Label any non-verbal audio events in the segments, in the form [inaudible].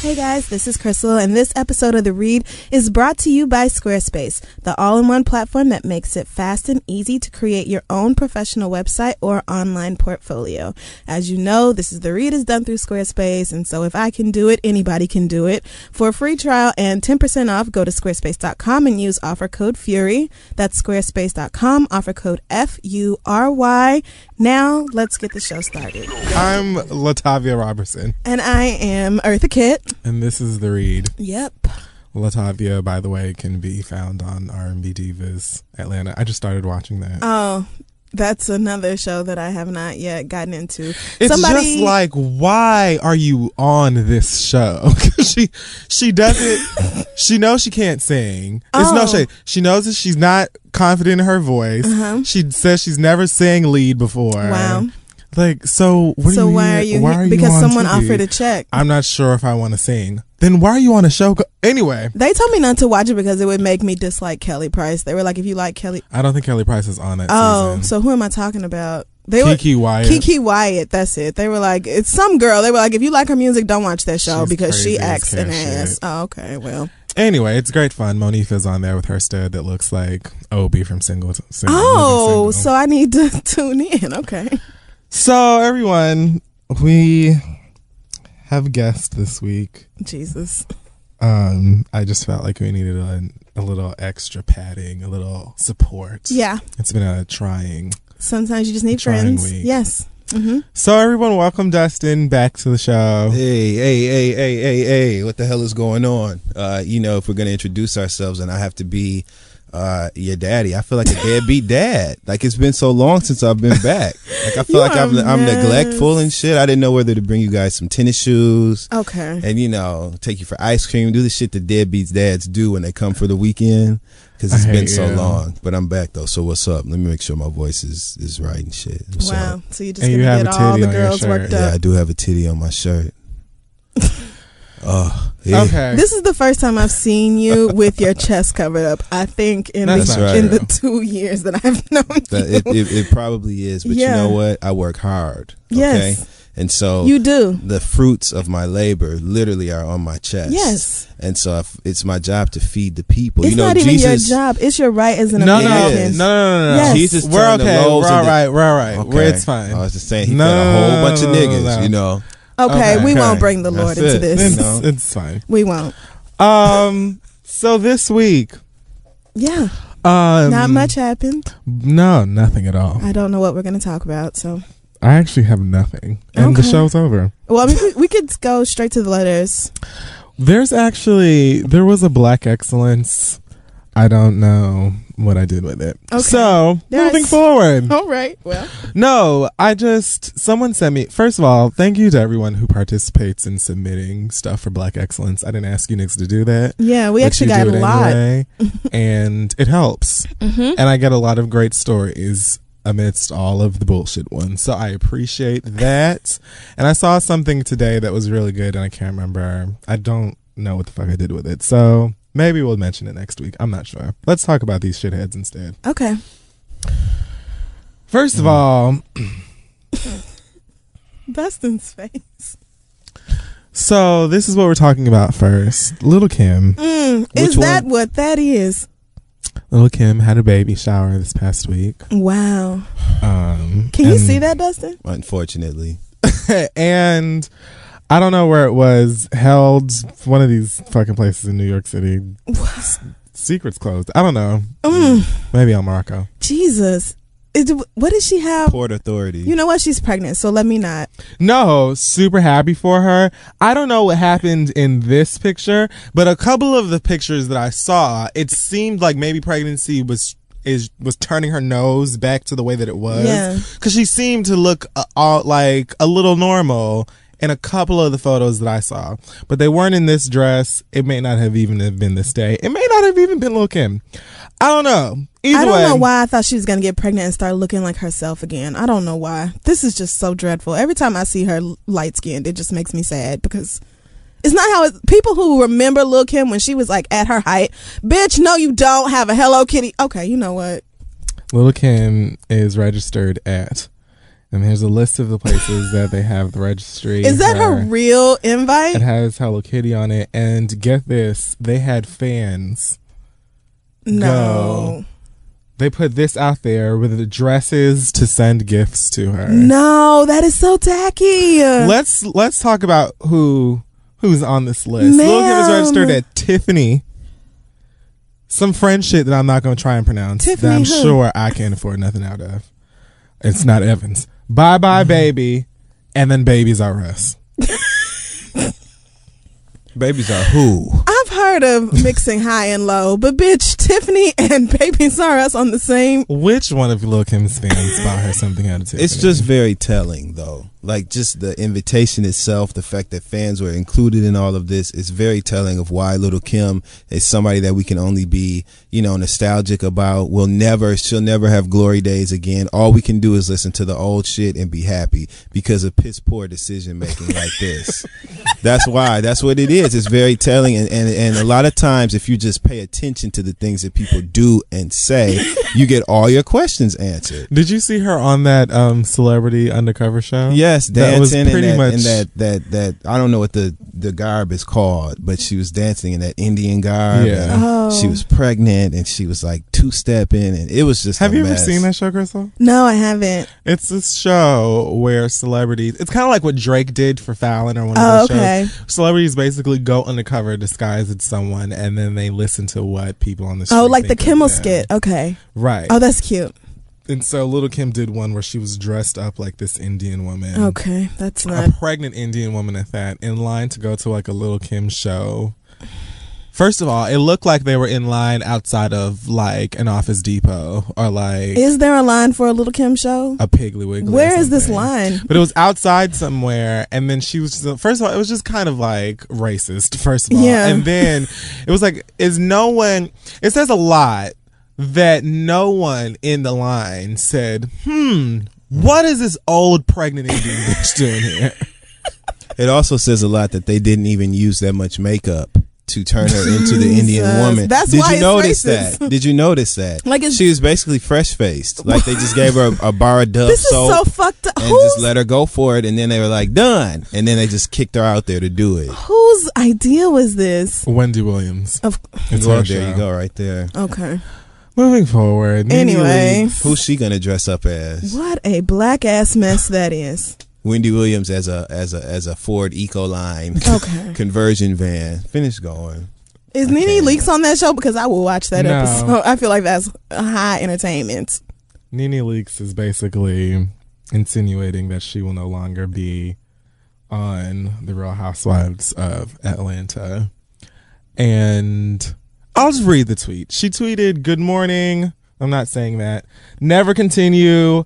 Hey guys, this is Crystal, and this episode of The Read is brought to you by Squarespace, the all in one platform that makes it fast and easy to create your own professional website or online portfolio. As you know, this is The Read is done through Squarespace, and so if I can do it, anybody can do it. For a free trial and 10% off, go to squarespace.com and use offer code FURY. That's squarespace.com, offer code F U R Y. Now, let's get the show started. I'm Latavia Robertson, And I am Eartha Kitt. And this is the read. Yep. Latavia, by the way, can be found on R&B Divas Atlanta. I just started watching that. Oh, that's another show that I have not yet gotten into. it's somebody- just like, why are you on this show? [laughs] she she doesn't. [laughs] she knows she can't sing. It's no Oh. shade. She knows that she's not confident in her voice. Uh-huh. She says she's never sang lead before. Wow. Like, so what so are you? why are you Why are you because on someone TV? offered a check. I'm not sure if I want to sing. Then why are you on a show? Anyway, They told me not to watch it because it would make me dislike Kelly Price. They were like, if you like Kelly, I don't think Kelly Price is on that oh, season. so who am I talking about? They KeKe Wyatt. KeKe Wyatt. That's it. They were like, it's some girl. They were like, if you like her music, don't watch that show She's because she acts an ass. Oh, okay. Well, Anyway, it's great fun. Monifa's on there with her stud that looks like Obi from Single. single oh, Living so I need to [laughs] tune in. Okay. So everyone, we have guests this week. Jesus. Um, I just felt like we needed a, a little extra padding, a little support. Yeah. it's been a trying. Sometimes you just need friends. week. Yes. hmm So everyone, welcome Dustin back to the show. Hey, hey, hey, hey, hey, hey, what the hell is going on? Uh, you know, if we're gonna introduce ourselves and I have to be uh your daddy, I feel like a deadbeat dad. Like it's been so long since I've been back. Like I [laughs] feel like I'm are a I'm neglectful and shit. I didn't know whether to bring you guys some tennis shoes Okay. and you know, take you for ice cream, do the shit that deadbeats dads do when they come for the weekend. Cause it's been hate so you. long, but I'm back though. So what's up? Let me make sure my voice is is right and shit. What's Wow. up? So you just And gonna you have get a all titty the on your girls shirt. worked Yeah. I do have a titty on my shirt. Oh, yeah. Okay. This is the first time I've seen you [laughs] with your chest covered up. I think in That's the not in the two years that I've known That you, it, it, it probably is, but Yeah. you know what? I work hard. Okay? Yes. And so you do. the fruits of my labor literally are on my chest. Yes, And so if, it's my job to feed the people. it's you know, not Jesus. even your job. It's your right as an no, no, no, no, no, no, no. Yes. Jesus We're turned okay. We're loaves all right. We're all right. Okay. We're, it's fine. I was just saying he No, fed a whole no, bunch of no, no, niggas, no. you know. Okay, Okay, we okay. won't bring the Lord That's into it. this. It's, know? it's fine. We won't. Um. So this week, Yeah, um, not much happened. No, nothing at all. I don't know what we're going to talk about. So, I actually have nothing, and the show's over. well, I mean, we, we could go straight to the letters. There's actually there was a Black Excellence. I don't know what I did with it. Okay. So There's- moving forward. All right. Well, No, I just someone sent me. First of all, thank you to everyone who participates in submitting stuff for Black Excellence. I didn't ask you niggas to do that. yeah, we actually got a lot. anyway, [laughs] and it helps. hmm And I get a lot of great stories amidst all of the bullshit ones. So I appreciate that. And I saw something today that was really good, and I can't remember. I don't know what the fuck I did with it. So maybe we'll mention it next week. I'm not sure. Let's talk about these shitheads instead. Okay. First of all, [laughs] Dustin's face. so this is what we're talking about first. Little Kim. Mm, is that one? what that is? Little Kim had a baby shower this past week. Wow. Um, Can you see that, Dustin? Unfortunately. [laughs] and I don't know where it was held. One of these fucking places in New York City. Secrets closed. I don't know. Mm, Maybe El Morocco. Jesus. It, what does she have? Port Authority. You know what? She's pregnant, so let me not. No, super happy for her. I don't know what happened in this picture, but a couple of the pictures that I saw, it seemed like maybe pregnancy was is was turning her nose back to the way that it was. Yeah. Cuz she seemed to look uh, all, like a little normal in a couple of the photos that I saw. But they weren't in this dress. It may not have even have been this day. It may not have even been Lil Kim. I don't know. Either I don't way, know why I thought she was gonna get pregnant and start looking like herself again. I don't know why. This is just so dreadful. Every time I see her light skinned, it just makes me sad because it's not how it, people who remember Lil Kim when she was like at her height. Bitch, no, you don't have a Hello Kitty. Okay, you know what? Little Kim is registered at And here's a list of the places that they have the registry. Is that her her real invite? It has Hello Kitty on it. And get this, they had fans. No. They put this out there with addresses to send gifts to her. No, that is so tacky. Let's let's talk about who who's on this list. Lil Kim is registered at Tiffany. Some French shit that I'm not going to try and pronounce. that I'm who? sure I can't afford nothing out of. It's not Evans. Bye bye baby, and then Babies R Us. [laughs] Babies are who? I've heard of mixing high and low, but bitch, Tiffany and Babies R Us on the same. Which one of Lil Kim's fans bought her something out of Tiffany? It's just very telling, though. Like just the invitation itself, the fact that fans were included in all of this is very telling of why Little Kim is somebody that we can only be, you know, nostalgic about. We'll never, she'll never have glory days again. All we can do is listen to the old shit and be happy because of piss poor decision making like this. [laughs] That's why. That's what it is. It's very telling, and, and and a lot of times, if you just pay attention to the things that people do and say, [laughs] you get all your questions answered. Did you see her on that um, celebrity undercover show? Yes, That was dancing pretty in, that, much- in that that that I don't know what the the garb is called, but she was dancing in that Indian garb. Yeah. Oh. She was pregnant and she was like two stepping, and it was just. Have a you ever seen that show, Crystal? No, I haven't. It's this show where celebrities. It's kind of like what Drake did for Fallon or one of Oh, those okay. shows. Celebrities basically go undercover, disguised someone, and then they listen to what people on the oh, street. Oh, like the Kimmel skit. Okay. right? Oh, that's cute. and so Little Kim did one where she was dressed up like this Indian woman. Okay, that's not a pregnant Indian woman at that, in line to go to like a Little Kim show. First of all, it looked like they were in line outside of like an Office Depot or like Is there a line for a Little Kim show? a Piggly Wiggly. Where is this line? But it was outside somewhere, and then she was just, first of all, it was just kind of like racist. First of all, Yeah. and then [laughs] it was like, is no one? It says a lot that no one in the line said, "Hmm, what is this old pregnant Indian bitch doing here?" [laughs] It also says a lot that they didn't even use that much makeup to turn her into the Indian woman. That's Did why you it's notice racist. that? Did you notice that? Like it's- she was basically fresh faced. Like they just gave her a, a bar of Dove This is soap. so fucked up. and Whose, just let her go for it, and then they were like done, and then they just kicked her out there to do it. whose idea was this? Wendy Williams. Of It's Well, there show. you go, right there. okay. Moving forward. Anyway. Leakes. Who's she gonna dress up as? What a black ass mess that is. Wendy Williams as a as a as a Ford Econoline [laughs] Okay. conversion van. Finish going. Is Okay. Nene Leakes on that show? Because I will watch that No. episode. [laughs] I feel like that's high entertainment. Nene Leakes is basically insinuating that she will no longer be on the Real Housewives of Atlanta. And I'll just read the tweet. She tweeted, Good morning. I'm not saying that. Never continue.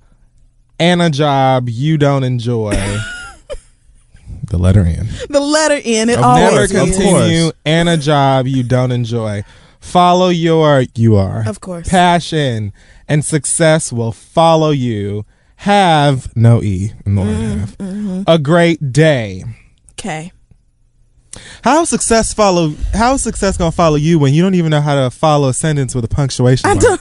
And a job you don't enjoy. [laughs] the letter N. The letter N, it Of always Never course, of continue. course. And a job you don't enjoy. Follow your, you are. Of course. Passion and success will follow you. Have no E, more than have. Mm-hmm. A great day. Okay. How success follow? How success gonna follow you when you don't even know how to follow a sentence with a punctuation I mark? don't.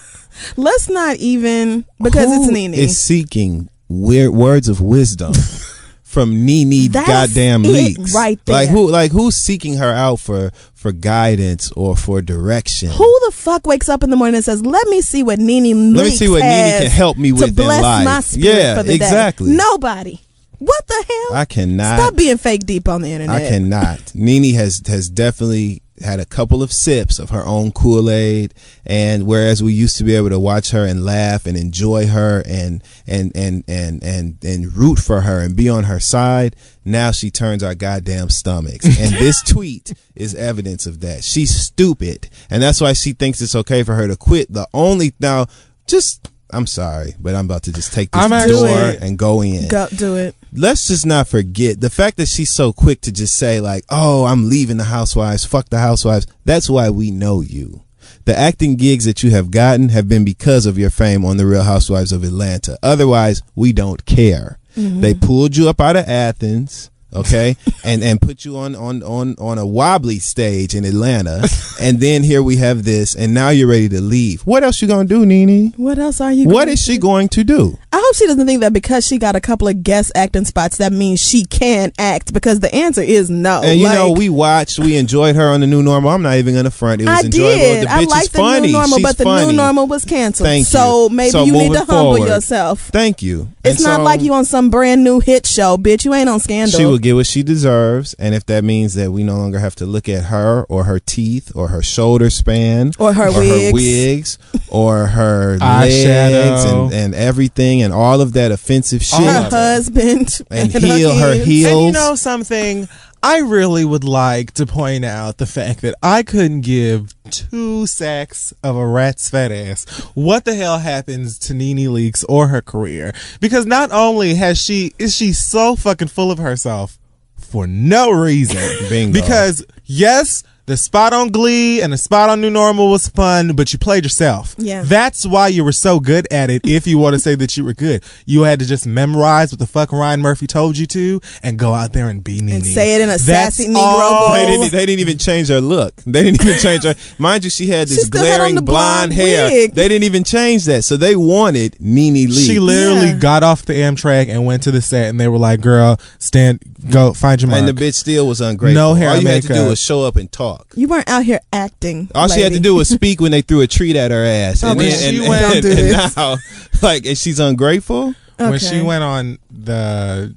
Let's not even because Who it's Nene. is seeking weird words of wisdom [laughs] from Nene That's goddamn Leakes? right there. Like who? Like who's seeking her out for for guidance or for direction? Who the fuck wakes up in the morning and says, "Let me see what Nene Let me see what Nene can help me to with in bless life." my spirit Yeah, for the exactly. day"? Nobody. What the hell? I cannot. Stop being fake deep on the internet. I cannot. Nene has has definitely had a couple of sips of her own Kool Aid, and whereas we used to be able to watch her and laugh and enjoy her and and and and and and root for her and be on her side, now she turns our goddamn stomachs. And [laughs] this tweet is evidence of that. She's stupid, and that's why she thinks it's okay for her to quit. The only now, just. I'm sorry, but I'm about to just take this I'm door actually- and go in Go do it. Let's just not forget the fact that she's so quick to just say like, "Oh, I'm leaving the housewives. Fuck the housewives." That's why we know you. The acting gigs that you have gotten have been because of your fame on the Real Housewives of Atlanta. Otherwise, we don't care. Mm-hmm. They pulled you up out of Athens, okay, [laughs] and and put you on on on on a wobbly stage in Atlanta, [laughs] and then here we have this, and now you're ready to leave. What else you gonna do, Nene? What else are you? What is she to- going to do? I hope she doesn't think that because she got a couple of guest acting spots, that means she can act. Because the answer is no. And you know, we watched, we enjoyed her on the new normal. I'm not even gonna front. It was I enjoyable. did. The I bitch like is the funny. new normal, She's but the funny. new normal was canceled. Thank so you. maybe So you need to humble yourself. Thank you. It's And not so like you on some brand new hit show, bitch. You ain't on Scandal. She will get what she deserves, and if that means that we no longer have to look at her or her teeth or her shoulder span Or her wigs. wigs [laughs] or her Eyeshadow. legs and, and everything and all of that offensive shit her husband and her heel her kids. heels. And you know something? I really would like to point out the fact that I couldn't give two sacks of a rat's fat ass. What the hell happens to Nene Leakes or her career? Because not only has she is she so fucking full of herself for no reason. [laughs] Bingo. Because yes, the spot on Glee and the spot on New Normal was fun, but you played yourself. Yeah. That's why you were so good at it. If you want to say that you were good, you had to just memorize what the fuck Ryan Murphy told you to, and go out there and be Nene. And say it in a That's sassy Negro all- voice. They didn't, they didn't even change her look. They didn't even change her. [laughs] Mind you, she had this still had glaring the blonde, blonde hair. They didn't even change that. So they wanted Nene Lee. She literally Yeah. got off the Amtrak and went to the set, and they were like, "Girl, stand, go find your mark." and the bitch still was ungrateful. No hair All you had to do makeup. was show up and talk. You weren't out here acting. All she had to do was speak when they threw a treat at her ass. And, then, and, She and, went- and, Don't and now, like, and she's ungrateful. when she went on the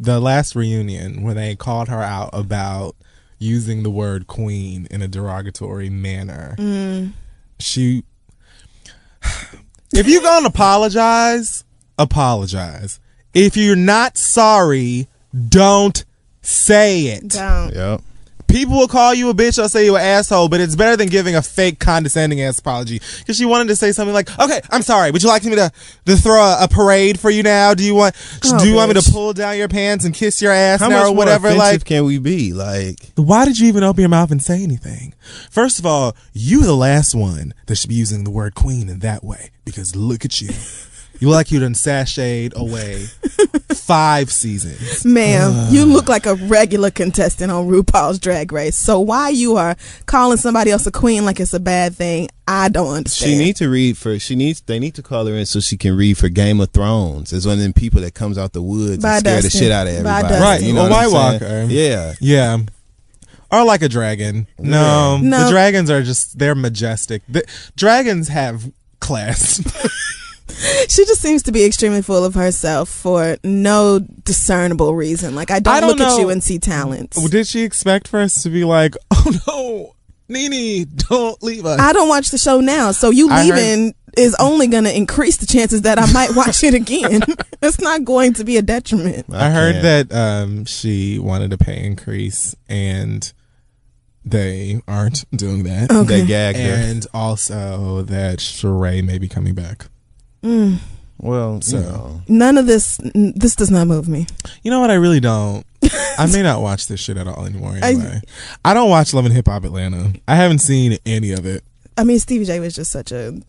the last reunion when they called her out about using the word queen in a derogatory manner Mm. she [sighs] if you're gonna apologize apologize if you're not sorry don't say it Don't. Yep. People will call you a bitch or say you're an asshole, but it's better than giving a fake condescending ass apology. Because she wanted to say something like, "Okay, I'm sorry. Would you like me to to throw a, a parade for you now? Do you want Oh, Do you want me to pull down your pants and kiss your ass How now or whatever?" Like, can we be? Like, why did you even open your mouth and say anything? First of all, you the last one that should be using the word queen in that way. Because look at you. [laughs] You look like you done sashayed away five seasons. Ma'am, uh. you look like a regular contestant on RuPaul's Drag Race. So why you are calling somebody else a queen like it's a bad thing, I don't understand. She need to read for. She needs. They need to call her in so she can read for Game of Thrones. As one of them people that comes out the woods By and scare the shit out of everybody. Dustin. Right, You know a White? Walker. Yeah. Yeah. Or like a dragon. No, No. the dragons are just they're majestic. The, dragons have class. [laughs] [laughs] She just seems to be extremely full of herself for no discernible reason. Like I don't, I don't look at you and see talents. Did she expect for us to be like, [laughs] "Oh no, Nene, don't leave us"? I don't watch the show now, so you I heard- leaving is only going to increase the chances that I might watch it again. [laughs] it's not going to be a detriment. I, heard that um, she wanted a pay increase, and they aren't doing that. Okay. They gagged her. And also that Sheree may be coming back. Mm. Well, So- you know. None of this. This does not move me. You know what? I really don't. [laughs] I may not watch this shit at all anymore. I- I, don't watch Love and Hip Hop Atlanta. I haven't seen any of it. I mean, Stevie J was just such a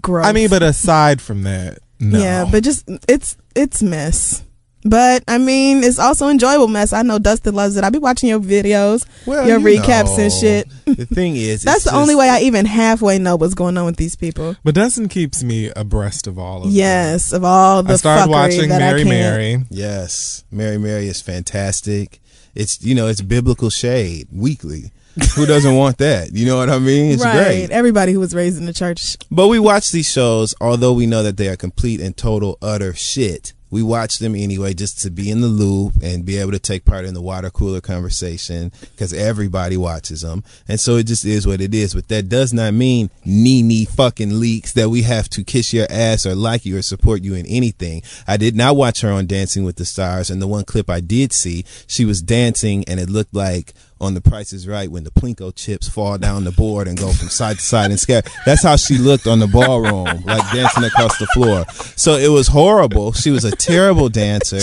gross. I mean, but aside from that, no. yeah, but just it's it's mess. But I mean, it's also enjoyable mess. I know Dustin loves it. I be watching your videos, Well, your you recaps and shit. [laughs] The thing is, That's it's the only way I even halfway know what's going on with these people. But Dustin keeps me abreast of all of them. Yes, of all the I started fuckery watching that Mary I can't. Mary. Yes, Mary Mary is fantastic. It's you know it's biblical shade weekly. Who doesn't want that? You know what I mean? It's right. great. Everybody who was raised in the church. But we watch these shows, although we know that they are complete and total utter shit. We watch them anyway just to be in the loop and be able to take part in the water cooler conversation because everybody watches them. And so it just is what it is. But that does not mean Nene fucking Leakes that we have to kiss your ass or like you or support you in anything. I did not watch her on Dancing with the Stars. And the one clip I did see, she was dancing and it looked like on The Price is Right when the Plinko chips fall down the board and go from side to side and scare. That's how she looked on the ballroom, like dancing across the floor. So it was horrible. She was a terrible dancer,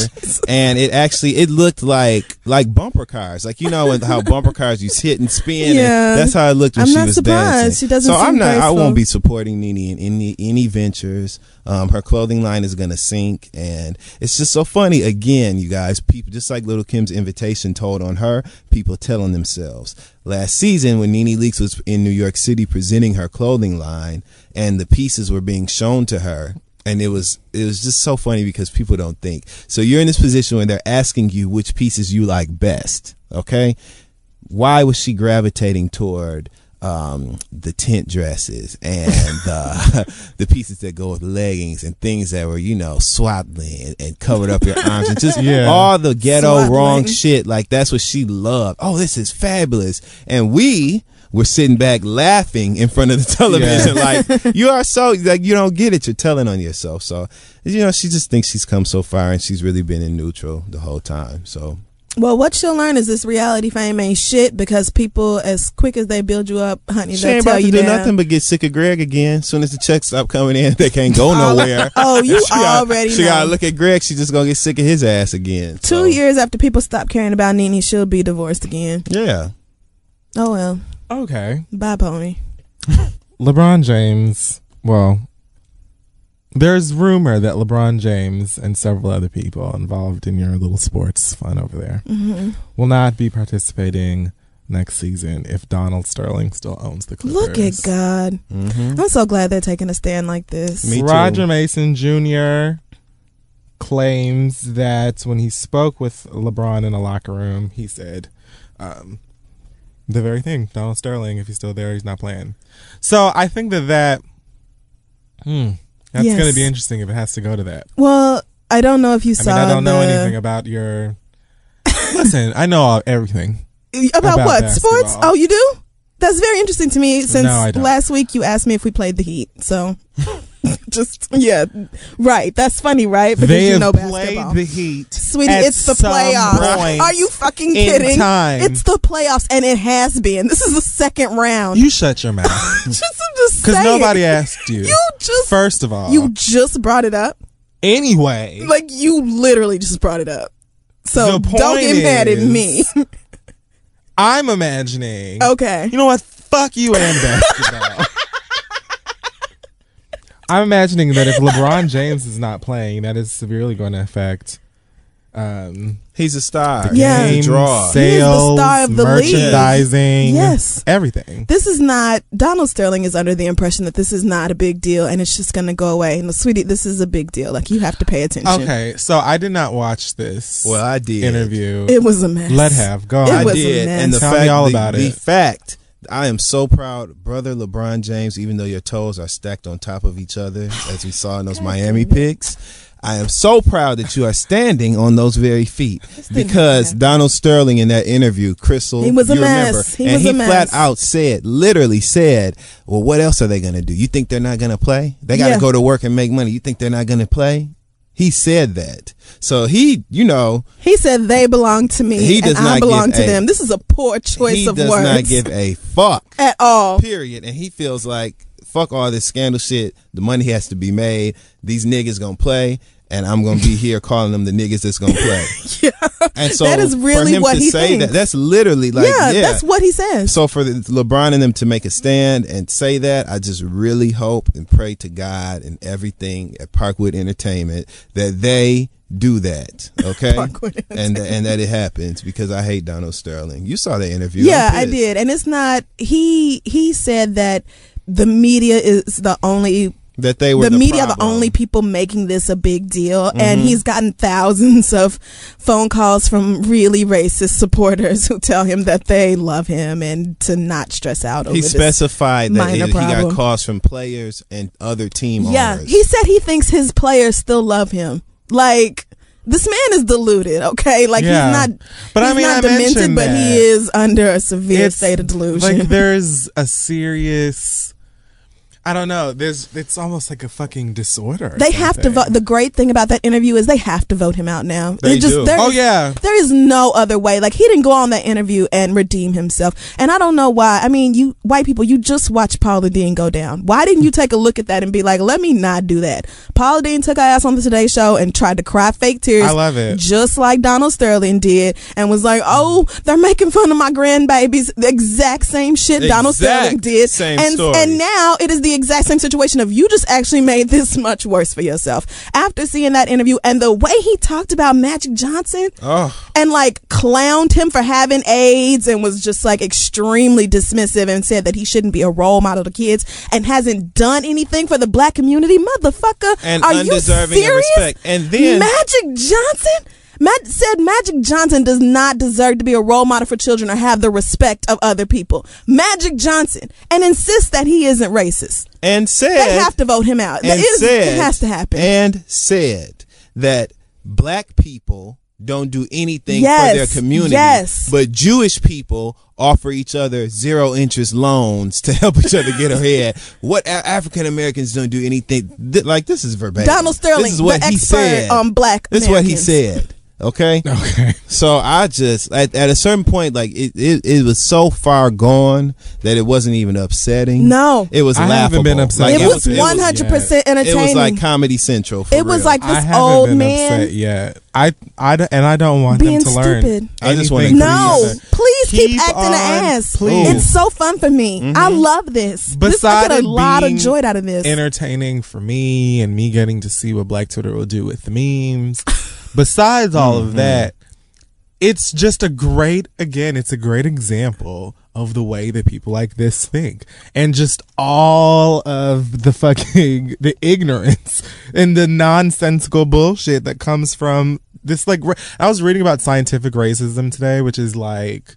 and it actually it looked like like bumper cars, like you know how bumper cars you hit and spin. and Yeah. that's how it looked when I'm she not was surprised. dancing. She doesn't So I'm not. I won't be supporting Nene in any any ventures. Um, her clothing line is gonna sink, and it's just so funny. Again, you guys, people just like Little Kim's invitation told on her, people telling themselves. Last season, when Nene Leakes was in New York City presenting her clothing line, and the pieces were being shown to her, and it was it was just so funny because people don't think. So you're in this position when they're asking you which pieces you like best. Okay, why was she gravitating toward um, the tent dresses and uh, [laughs] the pieces that go with leggings and things that were, you know, swaddling and, and covered up your arms and just Yeah. all the ghetto Swaddling. wrong shit. Like that's what she loved. Oh, this is fabulous. And we were sitting back laughing in front of the [laughs] television. Like you are so like you don't get it. You're telling on yourself. So you know, she just thinks she's come so far and she's really been in neutral the whole time. So Well, what she'll learn is this reality fame ain't shit because people, as quick as they build you up, honey, she they'll ain't tell about to you do down. nothing but get sick of Greg again. As soon as the checks stop coming in, [laughs] they can't go nowhere. [laughs] Oh, you [laughs] She gotta- already She gotta look at Greg. She's just gonna get sick of his ass again. Two years after people stop caring about Nene, she'll be divorced again. Yeah. Oh well, Okay. bye, pony. LeBron James, well, there's rumor that LeBron James and several other people involved in your little sports fun over there hmm will not be participating next season if Donald Sterling still owns the Clippers. Look at God. Mm-hmm. I'm so glad they're taking a stand like this. Me too. Roger Mason Jr. claims that when he spoke with LeBron in a locker room, he said um, the very thing. Donald Sterling, if he's still there, he's not playing. So I think that that, hmm, that's Yes. going to be interesting if it has to go to that. Well, I don't know if you I saw. mean, I don't know anything about your. [laughs] Listen, I know everything. about, about what basketball. sports. Oh, you do. That's very interesting to me. Since No, last week you asked me if we played the Heat, so [laughs] [laughs] just yeah, right. That's funny, right? Because they you know played basketball. the Heat. Sweetie, it's the playoffs. Are you fucking kidding? time. It's the playoffs, and it has been. This is the second round. You shut your mouth. [laughs] just, just Because nobody asked you. You just First of all, you just brought it up. anyway. Like you literally just brought it up. So don't get mad at me. [laughs] I'm imagining. okay. You know what? Fuck you and basketball. I'm imagining that if LeBron James is not playing, that is severely going to affect um, He's a star. Yeah. He's a draw. He the sales, star of the league. merchandising, Yes. everything. This is not Donald Sterling is under the impression that this is not a big deal and it's just gonna go away. And sweetie, this is a big deal. Like you have to pay attention. Okay, so I did not watch this Well, I did. interview. It was a mess. Let have go It. I was a did, mess. and the Tell fact, me all the, about the it. fact, I am so proud, brother LeBron James. Even though your toes are stacked on top of each other, as we saw in those [laughs] Miami pics, I am so proud that you are standing on those very feet. Because. Donald Sterling in that interview, Crystal, He was a you remember. He and was he a mess. flat out said, literally said, "Well, what else are they going to do? You think they're not going to play? They got to Yeah. go to work and make money. You think they're not going to play?" He said that. So he, you know, He said they belong to me He does and I not belong give to a- them. This is a poor choice he of does words not give a fuck. at all. period. And he feels like fuck all this scandal shit. The money has to be made. These niggas gonna play, and I'm gonna be here calling them the niggas that's gonna play. [laughs] Yeah. And so That is for really him what to he say thinks. that, that's literally like yeah, yeah. that's what he says. so for the, LeBron and them to make a stand and say that, I just really hope and pray to God and everything at Parkwood Entertainment that they do that, [laughs] okay? And and that it happens because I hate Donald Sterling. You saw the interview. yeah, I did. And it's not he he said that the media is the only That they were the, the, media are the only people making this a big deal and Mm-hmm. he's gotten thousands of phone calls from really racist supporters [laughs] who tell him that they love him and to not stress out over He specified that it- he got calls from players and other team yeah owners. he said he thinks his players still love him like this man is deluded okay like Yeah. he's not But I mean, not I demented mentioned but he is under a severe It's state of delusion Like there's [laughs] a serious. I don't know. There's. It's almost like a fucking disorder. or they have to vote the great thing about that interview is they have to vote him out now They It just do. Oh yeah. There is no other way. Like he didn't go on that interview and redeem himself. And I don't know why. I mean, you white people, you just watched Paula Deen go down. Why didn't you take a look at that and be like, let me not do that? Paula Deen took her ass on the Today Show and tried to cry fake tears. I love it. Just like Donald Sterling did and was like, oh, they're making fun of my grandbabies. The exact same shit Donald Sterling did. same and story. and now it is the exact same situation of you just actually made this [laughs] much worse for yourself. After seeing that interview and the way he talked about Magic Johnson Oh, and like clowned him for having AIDS and was just like extremely dismissive and said that he shouldn't be a role model to kids and hasn't done anything for the black community, motherfucker. And are undeserving you of serious? respect. And then- Magic Johnson. Matt said Magic Johnson does not deserve to be a role model for children or have the respect of other people. Magic Johnson and insists that he isn't racist. and said They have to vote him out. and It is- said it has to happen. And said that black people don't do anything Yes, for their community. yes. But Jewish people offer each other zero interest loans to help each other get ahead. [laughs] What African Americans don't do anything th- like this is verbatim. Donald Sterling, this is what the he expert said. on black This is what he said. Okay. [laughs] Okay. So I just at, at a certain point, like it, it, it was so far gone that it wasn't even upsetting. No. it was I haven't laughable. been upset Like, it was it was- one hundred percent entertaining. It was like Comedy Central. For it was real. like I this haven't old been man upset yet. I, I, d- and I don't want being them to learn. stupid. I just wanna anything No, each please keep, Keep acting on, the ass. please. It's so fun for me. Mm-hmm. I love this. this I Besides get a lot of joy out of this. entertaining for me and me getting to see what Black Twitter will do with the memes. [laughs] Besides all of mm-hmm. that, it's just a great again, it's a great example of the way that people like this think. And just all of the fucking [laughs] the ignorance and the nonsensical bullshit that comes from this like I was reading about scientific racism today which is like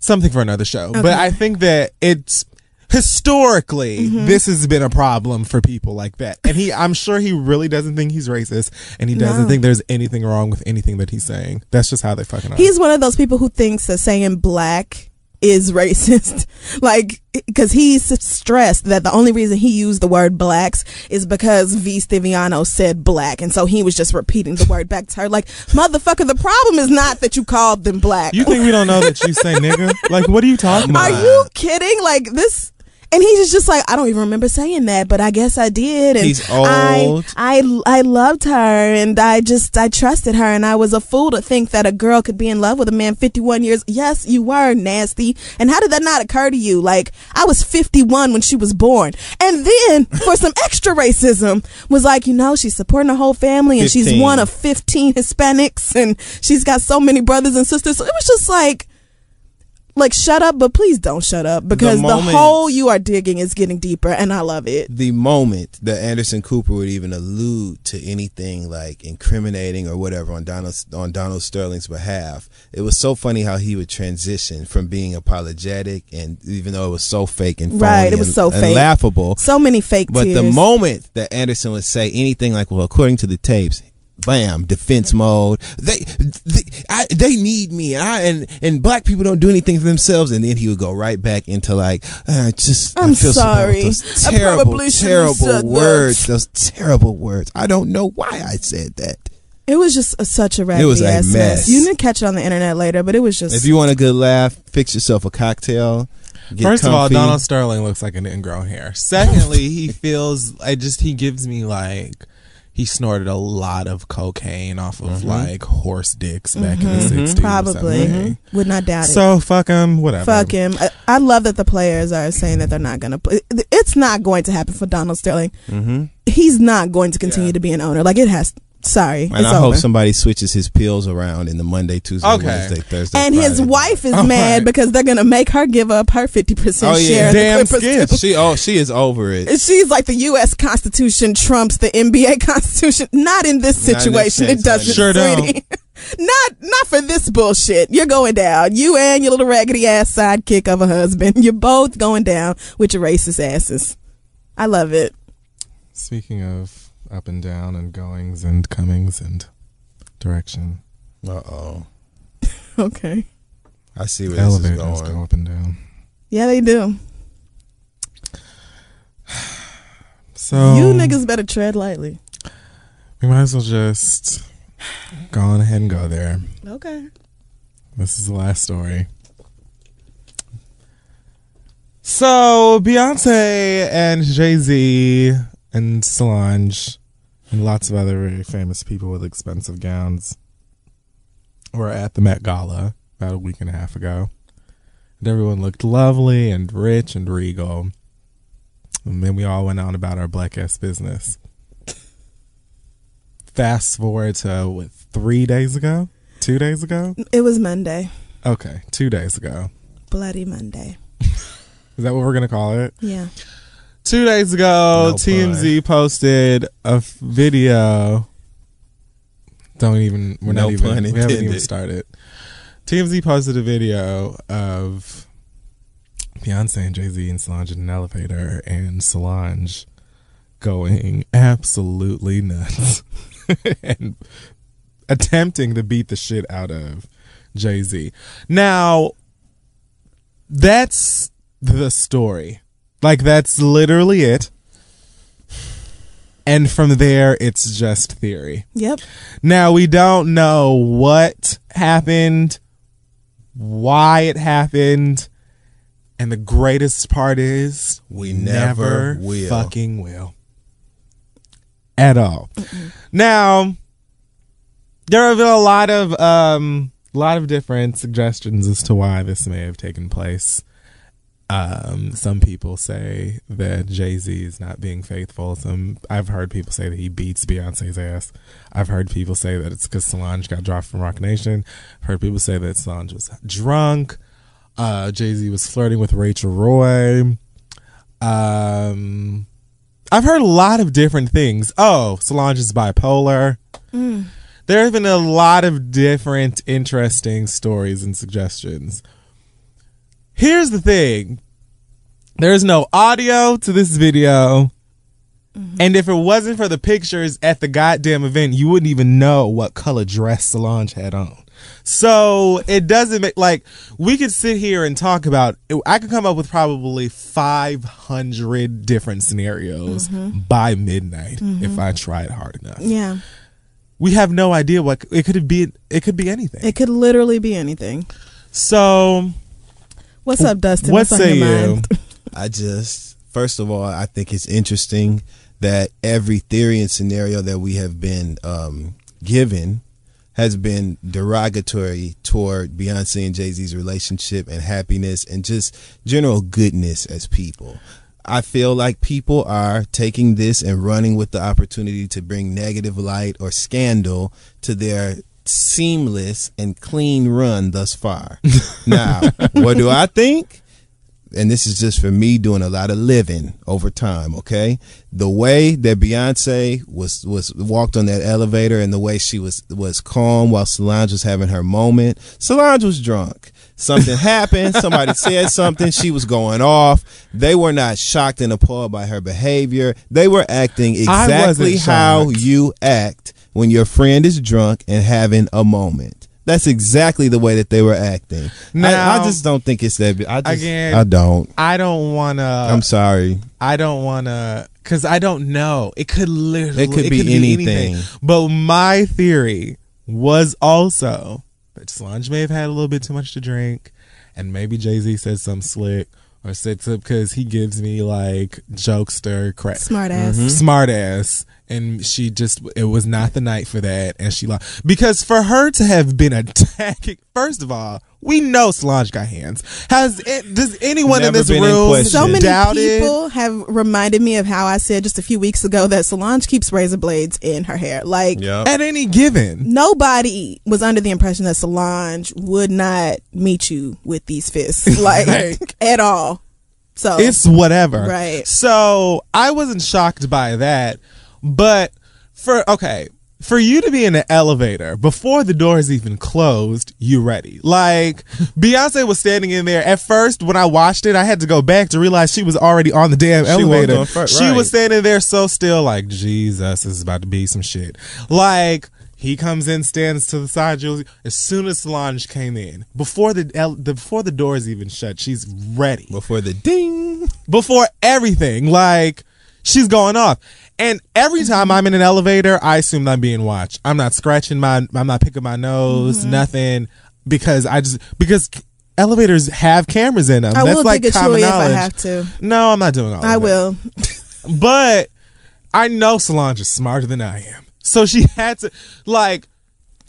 something for another show. But I think that it's historically Mm-hmm. this has been a problem for people like that. And he I'm sure he really doesn't think he's racist and he doesn't No. think there's anything wrong with anything that he's saying. That's just how they fucking are. He's one of those people who thinks that saying black is [laughs] racist. like, because he's stressed that the only reason he used the word blacks is because V. Stiviano said black. And so he was just repeating the word back to her. Like, motherfucker, the problem is not that you called them black. you think we don't know that you say [laughs] nigga? Like what are you talking about Are you kidding? Like this. And he's just like, I don't even remember saying that, but I guess I did. And He's I, old. I, I loved her, and I just, I trusted her, and I was a fool to think that a girl could be in love with a man 51 years. Yes, you were nasty. And how did that not occur to you? Like, I was 51 when she was born, and then [laughs] for some extra racism, was like, you know, she's supporting her whole family, and she's one of 15 Hispanics, and she's got so many brothers and sisters. So it was just like like shut up but please don't shut up because the, moment- hole you are digging is getting deeper and i love it the moment that Anderson Cooper would even allude to anything like incriminating or whatever on Donald on Donald Sterling's behalf, it was so funny how he would transition from being apologetic and even though it was so fake and Right, it was and- so and fake. laughable. so many fake But tears the moment that Anderson would say anything like, "Well, according to the tapes." Bam! Defense mode. They, they, I, they need me. And I and and black people don't do anything for themselves. And then he would go right back into like, uh, just. I I'm feel so sorry. Those terrible, probably terrible said that. words. Those terrible words. I don't know why I said that. it was just a, such a raggedy It was a ass mess. you didn't catch it on the internet later but it was just If you want a good laugh, fix yourself a cocktail. Get First of all. Donald Sterling looks like an ingrown hair. Secondly, he [laughs] feels I just he gives me like he snorted a lot of cocaine off of mm-hmm. like horse dicks back in the mm-hmm. 60s. or probably something. Mm-hmm. would not doubt it So fuck him, whatever. Fuck him. I, I love that the players are saying that they're not going to play. It's not going to happen for Donald Sterling. Mm-hmm. He's not going to continue to be an owner. Like it has. Sorry, And it's I over. hope somebody switches his pills around in the Monday, Tuesday, Okay. Wednesday, Thursday. and his wife is [laughs] Oh, mad right. because they're gonna make her give up her fifty percent Oh, yeah. share. of the Damn Clippers, skip. [laughs] She oh she is over it. She's like the U.S. Constitution trumps the NBA [laughs] Constitution. Not in this Not in this situation. it doesn't. Sure don't. not not for this bullshit. You're going down. You and your little raggedy ass sidekick of a husband. You're both going down with your racist asses. I love it. Speaking of up and down and goings and comings and direction, Uh oh. [laughs] Okay. I see where this is elevators going. go up and down. Yeah, they do. [sighs] So you niggas better tread lightly. we might as well just go on ahead and go there. Okay. This is the last story. So Beyonce and Jay Z and Solange and lots of other very famous people with expensive gowns were at the Met Gala about a week and a half ago. And everyone looked lovely and rich and regal. And then we all went on about our black ass business. Fast forward to what, three days ago? Two days ago? It was Monday. Okay, two days ago. Bloody Monday. [laughs] Is that what we're gonna call it? Yeah. Two days ago, No TMZ posted a video. Don't even. We're No not even. pun We haven't even started. TMZ posted a video of Beyonce and Jay Z and Solange in an elevator, and Solange going absolutely nuts [laughs] and attempting to beat the shit out of Jay Z. Now, that's the story. Like that's literally it. And from there, it's just theory. Yep. Now we don't know what happened, why it happened, and the greatest part is We never will. fucking will at all. Now there have been a lot of um, a lot of different suggestions as to why this may have taken place. Um, some people say that Jay Z is not being faithful. Some I've heard people say that he beats Beyonce's ass. I've heard people say that it's because Solange got dropped from Roc Nation. I've heard people say that Solange was drunk. Uh, Jay Z was flirting with Rachel Roy. Um, I've heard a lot of different things. Oh, Solange is bipolar. There have been a lot of different interesting stories and suggestions. Here's the thing there's no audio to this video. Mm-hmm. And if it wasn't for the pictures at the goddamn event, you wouldn't even know what color dress Solange had on. So it doesn't make like we could sit here and talk about. I could come up with probably five hundred different scenarios mm-hmm. by midnight if mm-hmm. I tried hard enough. Yeah. We have no idea what it could be. It could be anything. It could literally be anything. so What's up, Dustin? what What's on say your you? mind? [laughs] I just, first of all, I think it's interesting that every theory and scenario that we have been um, given has been derogatory toward Beyonce and Jay Z's relationship and happiness and just general goodness as people. I feel like people are taking this and running with the opportunity to bring negative light or scandal to their seamless and clean run thus far. [laughs] now, what do I think? and this is just for me doing a lot of living over time, okay? The way that Beyonce was was walked on that elevator and the way she was was calm while Solange was having her moment. Solange was drunk. Something happened, somebody [laughs] said something, she was going off. They were not shocked and appalled by her behavior. They were acting exactly how you act when your friend is drunk and having a moment. That's exactly the way that they were acting. I, Now- I just don't think it's that. I just, Again- I don't. I don't want to. I'm sorry. I don't want to, because I don't know. It could literally. It could be anything. But my theory was also that Solange may have had a little bit too much to drink, and maybe Jay Z said something slick or said something because he gives me like jokester crap. Smart ass. Mm-hmm. smart ass and she just it was not the night for that. And she like because for her to have been attacking [laughs] first of all we know Solange got hands. Has it, does anyone in this been in room question. So many doubted? people have reminded me of how I said just a few weeks ago that Solange keeps razor blades in her hair. Like at any given. nobody was under the impression that Solange would not meet you with these fists, [laughs] like Like- at all. So it's whatever. Right. so I wasn't shocked by that but for okay for you to be in an elevator before the doors even closed, you ready. Like [laughs] Beyonce was standing in there. At first, when I watched it, I had to go back to realize she was already on the damn She elevator. She right. was standing there so still, like Jesus, this is about to be some shit. Like he comes in, stands to the side. Julie, as soon as Solange came in, before the, the before the doors even shut, she's ready Before the ding. before everything. Like she's going off. And every time I'm in an elevator, I assume I'm being watched. I'm not scratching my, I'm not picking my nose, Mm-hmm. nothing, because I just because elevators have cameras in them. I That's will like dig a common if I have to. No, I'm not doing all. That. I will. [laughs] But I know Solange is smarter than I am. So she had to like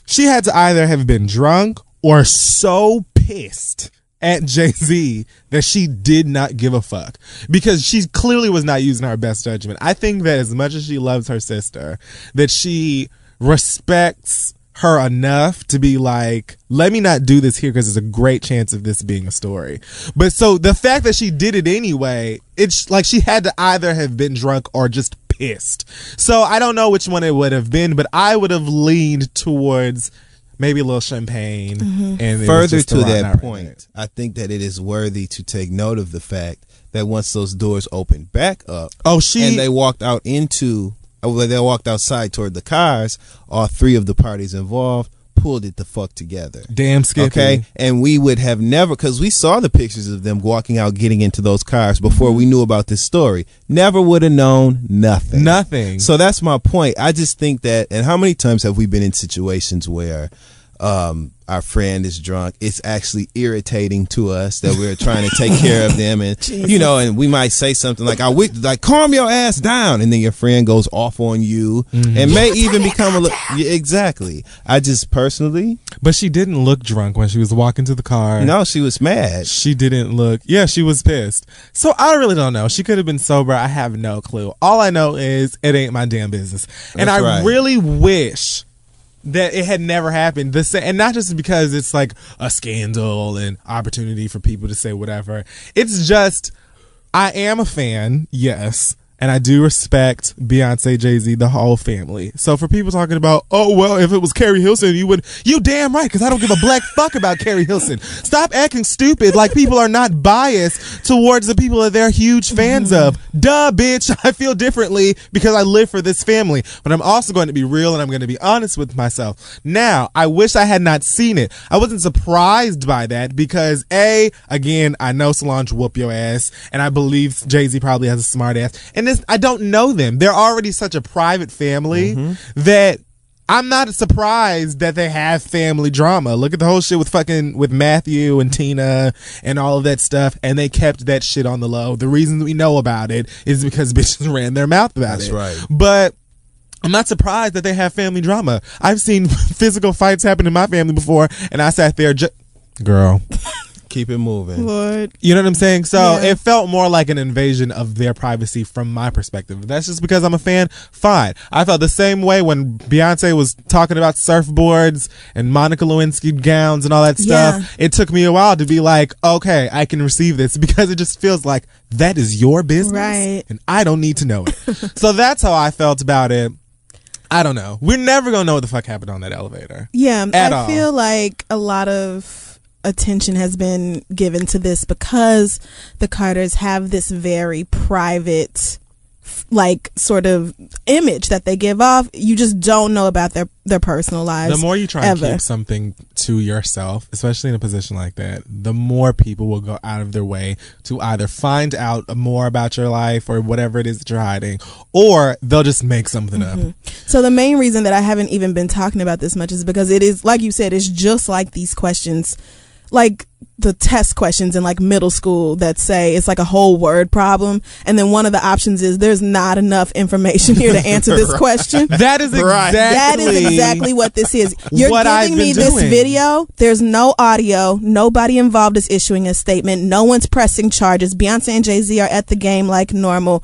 she had to either have been drunk or so pissed at Jay Z that she did not give a fuck because she clearly was not using her best judgment. I think that as much as she loves her sister, that she respects her enough to be like, let me not do this here because there's a great chance of this being a story. But so the fact that she did it anyway, it's like she had to either have been drunk or just pissed. So I don't know which one it would have been, but I would have leaned towards maybe a little champagne and it was Further to that argument. point, I think that it is worthy to take note of the fact that once those doors opened back up, Oh, she and they walked out into, uh, well, they walked outside toward the cars. All three of the parties involved pulled it the fuck together. damn Skippy. Okay, and we would have never, because we saw the pictures of them walking out, getting into those cars before we knew about this story. Never would have known nothing. Nothing. So that's my point. I just think that, and how many times have we been in situations where um, our friend is drunk? It's actually irritating to us that we're trying to take care of them, and [laughs] you know, and we might say something like, "I wish, like, calm your ass down," and then your friend goes off on you, and may [laughs] even become a li- yeah, exactly. I just personally, But she didn't look drunk when she was walking to the car. no, she was mad. She didn't look. Yeah, she was pissed. So I really don't know. She could have been sober. I have no clue. All I know is it ain't my damn business. and That's I right. really wish that it had never happened. The and not just because it's like a scandal and opportunity for people to say whatever. It's just I am a fan, yes, and I do respect Beyonce, Jay Z, the whole family. So for people talking about, oh well, if it was Keri Hilson, you would, you damn right, because I don't give a black [laughs] fuck about Keri Hilson. Stop acting stupid, like people are not biased towards the people that they're huge fans of. Duh, bitch, [laughs] I feel differently because I live for this family. But I'm also going to be real and I'm going to be honest with myself. Now, I wish I had not seen it. I wasn't surprised by that because a, again, I know Solange whoop your ass, and I believe Jay Z probably has a smart ass. And this, I don't know them. They're already such a private family mm-hmm. that. I'm not surprised that they have family drama. Look at the whole shit with fucking with Matthew and Tina and all of that stuff, and they kept that shit on the low. The reason we know about it is because [laughs] bitches ran their mouth about That's it. right. But I'm not surprised that they have family drama. I've seen [laughs] physical fights happen in my family before, and I sat there, ju- girl. [laughs] Keep it moving. Lord. You know what I'm saying? So Yeah. it felt more like an invasion of their privacy from my perspective. That's just because I'm a fan. Fine. I felt the same way when Beyonce was talking about surfboards and Monica Lewinsky gowns and all that stuff. Yeah. It took me a while to be like, okay, I can receive this [laughs] because it just feels like that is your business. Right. And I don't need to know it. so [laughs] that's how I felt about it. I don't know. We're never going to know what the fuck happened on that elevator. Yeah, At I all. feel like a lot of attention has been given to this because the Carters have this very private like sort of image that they give off you just don't know about their their personal lives the more you try ever. and keep something to yourself, especially in a position like that, the more people will go out of their way to either find out more about your life or whatever it is that you're hiding, or they'll just make something up. Mm-hmm. So the main reason that I haven't even been talking about this much is because it is like you said, it's just like these questions, like the test questions in like middle school that say it's like a whole word problem, and then one of the options is there's not enough information here to answer this [laughs] question. That is Right. exactly That is exactly what this is. You're What giving been me this video. There's no audio. Nobody involved is issuing a statement. No one's pressing charges. Beyonce and Jay Z are at the game like normal.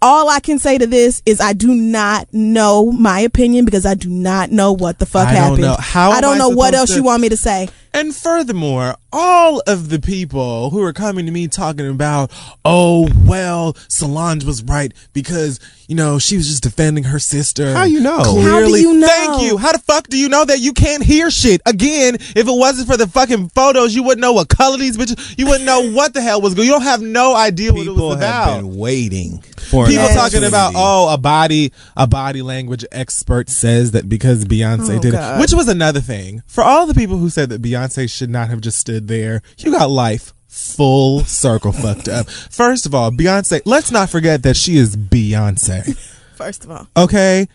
All I can say to this is I do not know my opinion because I do not know what the fuck I don't happened. know. How I don't I know what else to- you want me to say. And furthermore, all of the people who are coming to me talking about, oh, well, Solange was right because, you know, she was just defending her sister. How you know? Clearly. How do you know? Thank you. How the fuck do you know that you can't hear shit? Again, if it wasn't for the fucking photos, you wouldn't know what color these bitches, you wouldn't know [laughs] what the hell was going on. You don't have no idea what it People was have about. been waiting for People Yes. talking about oh a body a body language expert says that because Beyonce Oh, did God. it, which was another thing for all the people who said that Beyonce should not have just stood there. You got life full circle fucked up. First of all, Beyonce. Let's not forget that she is Beyonce. First of all, Okay.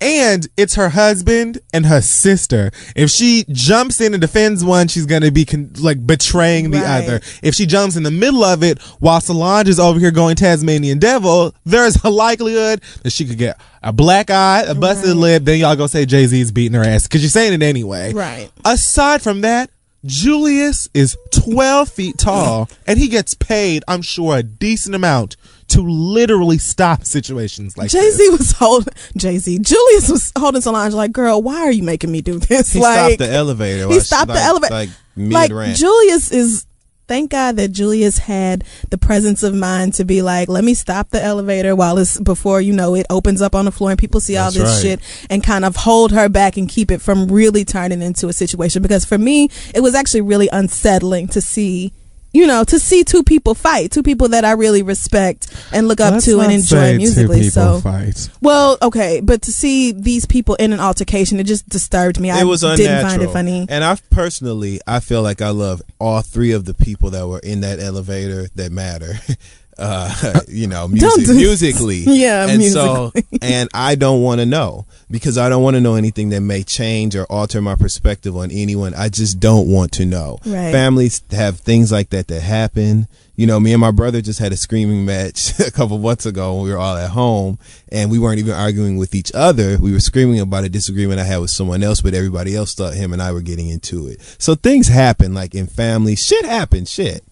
And it's her husband and her sister. If she jumps in and defends one, she's going to be con- like betraying the Right. other. If she jumps in the middle of it while Solange is over here going Tasmanian devil, there's a likelihood that she could get a black eye, a busted Right. lip, then y'all gonna say Jay Z's beating her ass because you're saying it anyway. Right. Aside from that, Julius is 12 feet tall and he gets paid, I'm sure, a decent amount to literally stop situations like Jay this. Z was holding Jay Z. Julius was holding Solange like, "Girl, why are you making me do this?" He like stopped the elevator. he while she- stopped the like- elevator. Like mid like. Julius is thank God that Julius had the presence of mind to be like, let me stop the elevator while it's before you know it opens up on the floor and people see all this right. shit and kind of hold her back and keep it from really turning into a situation. Because for me, it was actually really unsettling to see. You know, to see two people fight, two people that I really respect and look up Let's to and enjoy say two musically. people So, fight. well, okay, but to see these people in an altercation, it just disturbed me. I it was unnatural. didn't find it funny. And I personally, I feel like I love all three of the people that were in that elevator that matter. [laughs] Uh, [laughs] you know, Don't music, do- musically. [laughs] Yeah, and so, [laughs] and I don't want to know because I don't want to know anything that may change or alter my perspective on anyone. I just don't want to know. Right. Families have things like that that happen. You know, me and my brother just had a screaming match a couple of months ago when we were all at home and we weren't even arguing with each other. We were screaming about a disagreement I had with someone else, but everybody else thought him and I were getting into it. So things happen like in families. Shit happens. Shit.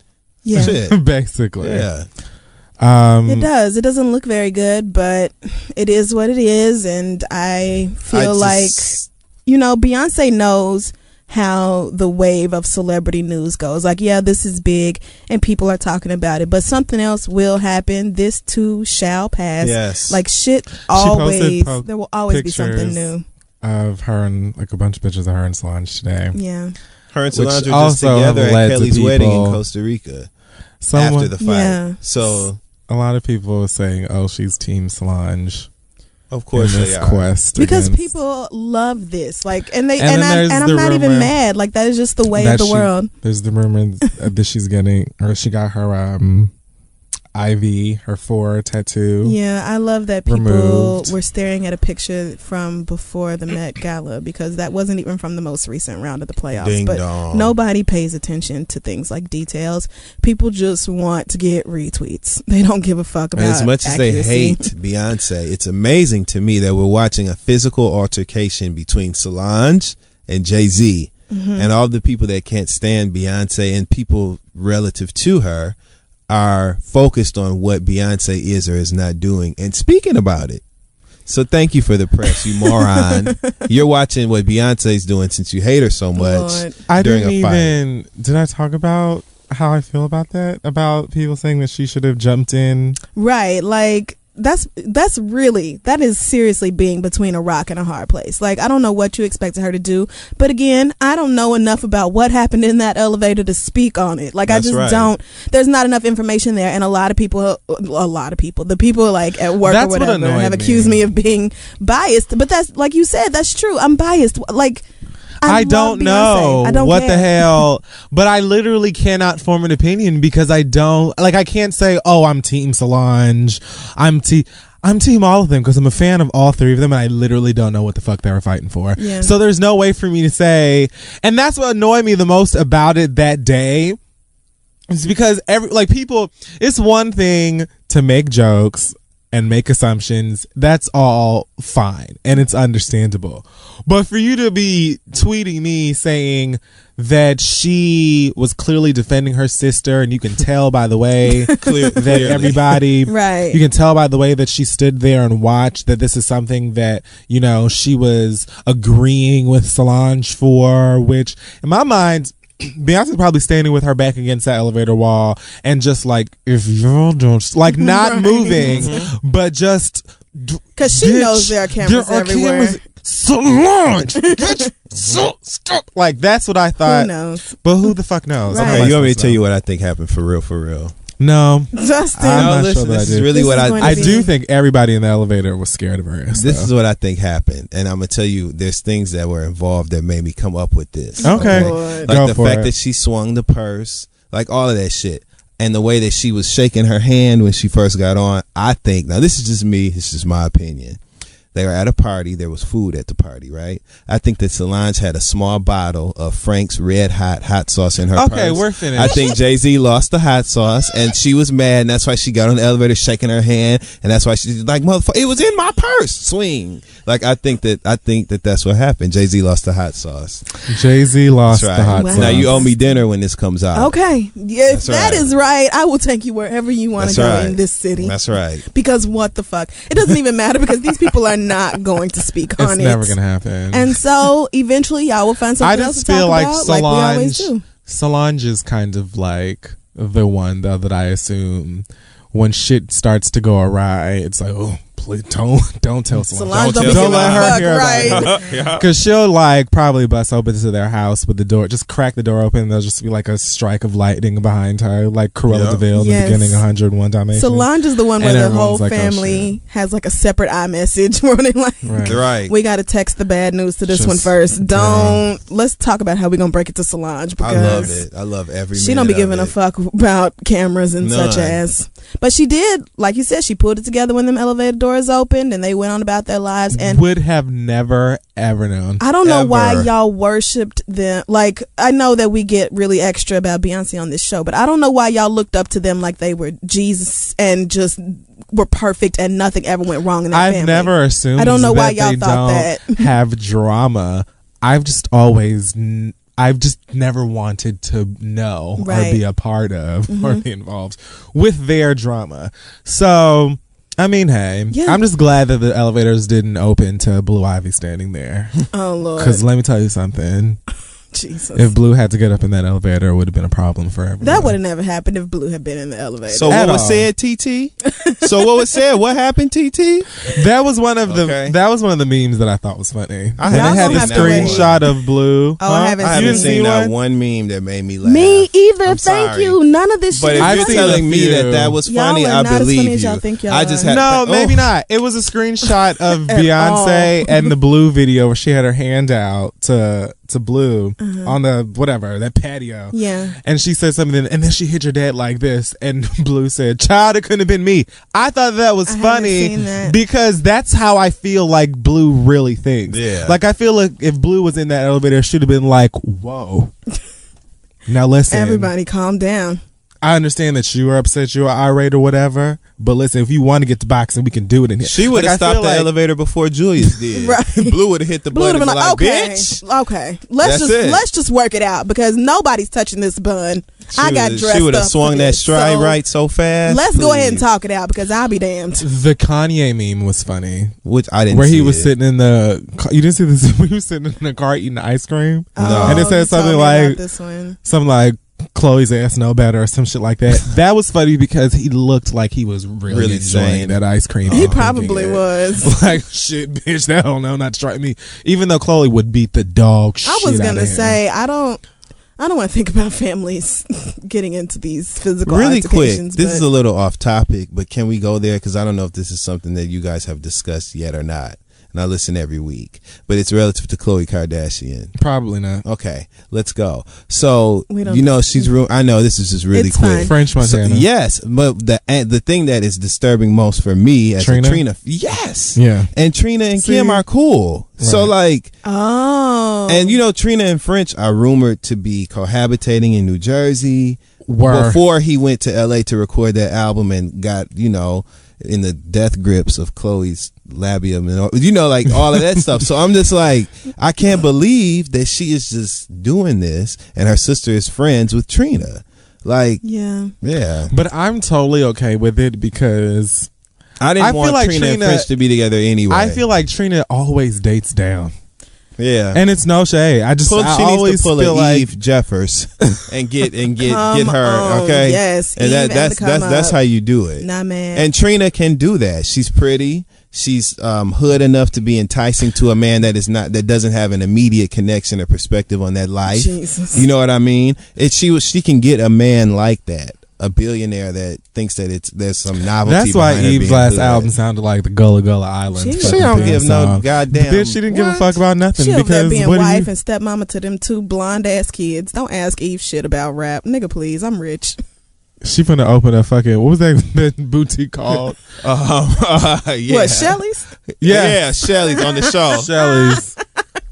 Yeah. Shit. Basically. Yeah. Um, It does. It doesn't look very good, but it is what it is. And I feel I like, you know, Beyonce knows how the wave of celebrity news goes. Like, yeah, this is big and people are talking about it, but something else will happen. This too shall pass. Yes. Like, shit always, po- there will always be something new. of her and like a bunch of pictures of her and Solange today. Yeah. Her and Which Solange were just together led at to Kelly's wedding in Costa Rica Someone, after the fight. Yeah. So a lot of people are saying, "Oh, she's Team Solange." of course in they this are. quest Because against- people love this. Like, and they, And and, I, there's and I'm the not even mad. Like, that is just the way of the she- world. There's the rumor [laughs] that she's getting, or she got her um, IV, her four tattoo. Yeah, I love that people removed. were staring at a picture from before the Met Gala because that wasn't even from the most recent round of the playoffs. Ding but dong. nobody pays attention to things like details. People just want to get retweets. [laughs] They don't give a fuck about And as much as they hate Beyonce, it's amazing to me that we're watching a physical altercation between Solange and Jay Z, Mm-hmm. and all the people that can't stand Beyonce and people relative to her are focused on what Beyonce is or is not doing and speaking about it. So thank you for the press, you moron. [laughs] You're watching what Beyonce's doing since you hate her so much Lord. I didn't a fight. even. Did I talk about how I feel about that? About people saying that she should have jumped in. Right, like that's that's really that is seriously being between a rock and a hard place. Like I don't know what you expected her to do, but again, I don't know enough about what happened in that elevator to speak on it. Like I just right. don't. There's not enough information there, and a lot of people, a lot of people, the people like at work That's or whatever, annoyed have accused me. me of being biased. But that's like you said, that's true. I'm biased. Like. I, I, don't Beyonce. know I don't what care. the hell, but I literally cannot form an opinion because I don't like. I can't say, "Oh, I'm Team Solange." I'm Team. I'm Team all of them because I'm a fan of all three of them, and I literally don't know what the fuck they were fighting for. Yeah. So there's no way for me to say, and that's what annoyed me the most about it that day. It's because every like people, it's one thing to make jokes and make assumptions. That's all fine and it's understandable. But for you to be tweeting me saying that she was clearly defending her sister, and you can tell by the way Clear, [laughs] that clearly. everybody Right. you can tell by the way that she stood there and watched that this is something that you know she was agreeing with Solange for which in my mind Beyonce's probably standing with her back against that elevator wall and just like if you don't like not Right. moving mm-hmm. but just Because she Bitch, knows there are cameras there are everywhere. cameras- Solange [laughs] bitch so stop like that's what I Who thought knows? but who the fuck knows Right. Okay, you want me to tell you what I think happened for real, for real? No Justin. I'm no, not listen, sure that this I is do. really This what is I. going I to do think everybody in the elevator was scared of her ass, This is what I think happened, and I'm gonna tell you. There's things that were involved that made me come up with this. Okay. Lord. like Go the for fact it. that she swung the purse, like all of that shit, and the way that she was shaking her hand when she first got on. I think now this is just me. This is just my opinion. They were at a party. There was food at the party, right? I think that Solange had a small bottle of Frank's Red Hot hot sauce in her Okay, purse. we're finished. I think Jay Z lost the hot sauce, and she was mad, and that's why she got on the elevator shaking her hand, and that's why she's like, "Motherfucker, it was in my purse." Swing. Like I think that I think that that's what happened. Jay Z lost the hot sauce. Jay Z lost That's the hot Wow. sauce. Now you owe me dinner when this comes out. Okay, yeah, if That's that right. is right, I will take you wherever you want to go right. in this city. That's right. because what the fuck? It doesn't even matter because these people are not going to speak It's on it. It's never gonna happen. And so eventually y'all will find I something else just to feel talk like about, like we always Solange. do. Solange is kind of like the one though that I assume when shit starts to go awry, it's like, oh, please don't [laughs] don't tell Solange. Solange don't, tell be don't let her fuck, hear about right? it. Because [laughs] she'll like probably bust open to their house with the door, just crack the door open. And there'll just be like a strike of lightning behind her, like Cruella Yeah. Deville in Yes. the beginning, 101 Dalmatians. Solange is the one where the whole like, oh, family has like a separate iMessage [laughs] where they like, Right. Right. we got to text the bad news to this Just- one first. Don't let's talk about how we're gonna break it to Solange I love because it. I love every. she don't be giving a it. fuck about cameras and such as. But she did, like you said, she pulled it together when them elevator doors opened and they went on about their lives. And would have never ever known. I don't know why y'all worshipped them. Like I know that we get really extra about Beyonce on this show, but I don't know why y'all looked up to them like they were Jesus and just were perfect and nothing ever went wrong in that I've family. never assumed. I don't know why y'all thought that. [laughs] have drama. I've just always. N- I've just never wanted to know or be a part of or Mhm. be involved with their drama. So, I mean, hey, Yeah. I'm just glad that the elevators didn't open to Blue Ivy standing there. [laughs] Oh Lord, Because let me tell you something. Jesus, If Blue had to get up in that elevator, it would have been a problem for everyone. that would have never happened if Blue had been in the elevator. So At what was said, TT? so what was said? What happened, TT? That was one of the Okay. that was one of the memes that I thought was funny. I and haven't it had the screenshot of Blue. Oh, I haven't I You haven't didn't seen see that one? one meme that made me laugh. Me either. I'm Thank sorry. you. None of this But shit. if I've you're telling me that that was Y'all funny, are I not as funny believe as y'all you. think y'all I just are. had No, oh, maybe not. It was a screenshot of [laughs] At Beyonce and the Blue video where she had her hand out to to Blue Uh-huh. on the whatever that patio. Yeah. And she said something, and then she hit your dad like this, and [laughs] Blue said, "Child, it couldn't have been me." I thought that was I funny seen that. because that's how I feel like Blue really thinks. Yeah. like I feel like if Blue was in that elevator, it should have been like, "Whoa." [laughs] now listen, Everybody, calm down. I understand that you are upset, you are irate or whatever, but listen, if you want to get to boxing, we can do it in here. She would have Like, stopped the like- elevator before Julius did. [laughs] Right. Blue would have hit the Blue would button have been like, like, okay, bitch. okay, let's That's just it. let's just work it out because nobody's touching this bun. I got dressed She would have swung that stride so right so fast. Let's go ahead and talk it out because I'll be damned. The Kanye meme was funny, Which I didn't. where he see was it. sitting in the. You didn't see this? [laughs] He was sitting in the car eating ice cream. Oh, no. And it Oh, said something told me about like- this one. Something like Khloe's ass no better or some shit like that. [laughs] that was funny because he looked like he was really, Really enjoying saying- that ice cream. He probably was. [laughs] Like shit, bitch. That don't know not to try me. Even though Chloe would beat the dog. I was gonna outta him. say I don't. I don't want to think about [laughs] families getting into these physical really quick. This is a little off topic, but can we go there? Because I don't know if this is something that you guys have discussed yet or not. And I listen every week, but it's relative to Khloe Kardashian. probably not. Okay, let's go. So you know she's. Ru- I know this is just really It's quick. fine. French So- Montana. yes, but the and the thing that is disturbing most for me as Trina? a Trina, yes, Yeah. and Trina and See? Kim are cool. So like, oh, and you know Trina and French are rumored to be cohabitating in New Jersey Were before he went to LA to record that album and got you know in the death grips of Khloe's labium and all, you know like all of that [laughs] stuff. So I'm just like I can't believe that she is just doing this and her sister is friends with Trina. Like yeah. yeah, But I'm totally okay with it because I didn't I feel want like Trina, and Trina- French to be together anyway. I feel like Trina always dates down, yeah. and it's no shade. I just Pull, I she always needs to pull feel a like Eve Jeffers [laughs] and get and get um, get her on, okay. Yes, and Eve that, and that's that's come that's how you do it. Nah, man. And Trina can do that. She's pretty. She's um, hood enough to be enticing to a man that is not that doesn't have an immediate connection or perspective on that life. Jesus. You know what I mean? It, she was she can get a man like that, a billionaire that thinks that it's there's some novelty. that's why Eve's last hood. album sounded like the Gullah Gullah Island. She- she don't theme give no song. goddamn. Bitch, she didn't give a fuck about nothing She over there because being what wife and stepmama to them two blonde ass kids. Don't ask Eve shit about rap, nigga. Please, I'm rich. [laughs] She finna open a fucking what was that, [laughs] that boutique called? [laughs] Um, uh, [laughs] yeah. What, Shelly's? Yeah, yeah, Shelly's on the show. Shelly's.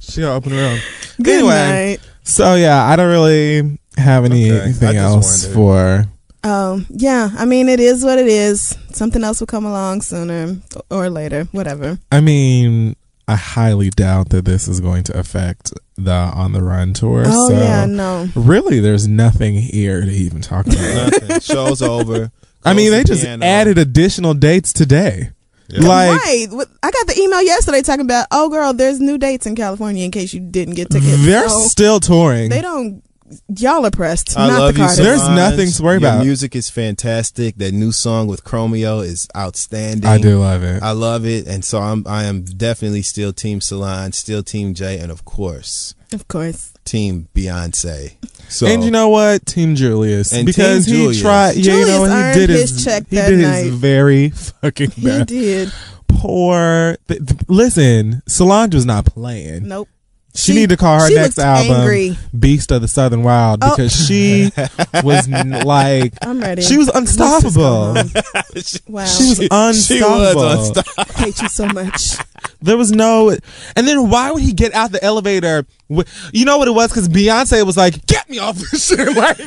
She gonna open her own. Good Anyway. night. So yeah, I don't really have Okay, anything just else wondered. for. Oh, yeah. I mean, it is what it is. Something else will come along sooner or later. Whatever. I mean, I highly doubt that this is going to affect the on the run tour. Oh, so yeah, no. really, there's nothing here to even talk about. Nothing. Show's over. I mean, they the just piano. added additional dates today. Yeah. Like right. I got the email yesterday talking about, oh, girl, there's new dates in California in case you didn't get tickets. they're So still touring. they don't, y'all are pressed. I not love the you. Carters. There's Solange. nothing to worry Your about. Music is fantastic. That new song with Chromeo is outstanding. I do love it. I love it, and so I'm. I am definitely still Team Solange, still Team Jay, and of course Of course. Team Beyonce. So and you know what, Team Julius, And because Team he Julius. tried. Yeah, you know what he did his, his check he that did night. his very fucking He did. Poor. th- th- listen, Solange was not playing. Nope. She, She- need to call her next album angry. "Beast of the Southern Wild" Oh. because she [laughs] was like I'm ready. she was Let's just go unstoppable. [laughs] Wow. She was unstoppable. She was unstoppable. I [laughs] hate you so much. There was no, and then why would he get out the elevator? With, you know what it was? Because Beyonce was like, "Get me off this shit!" Like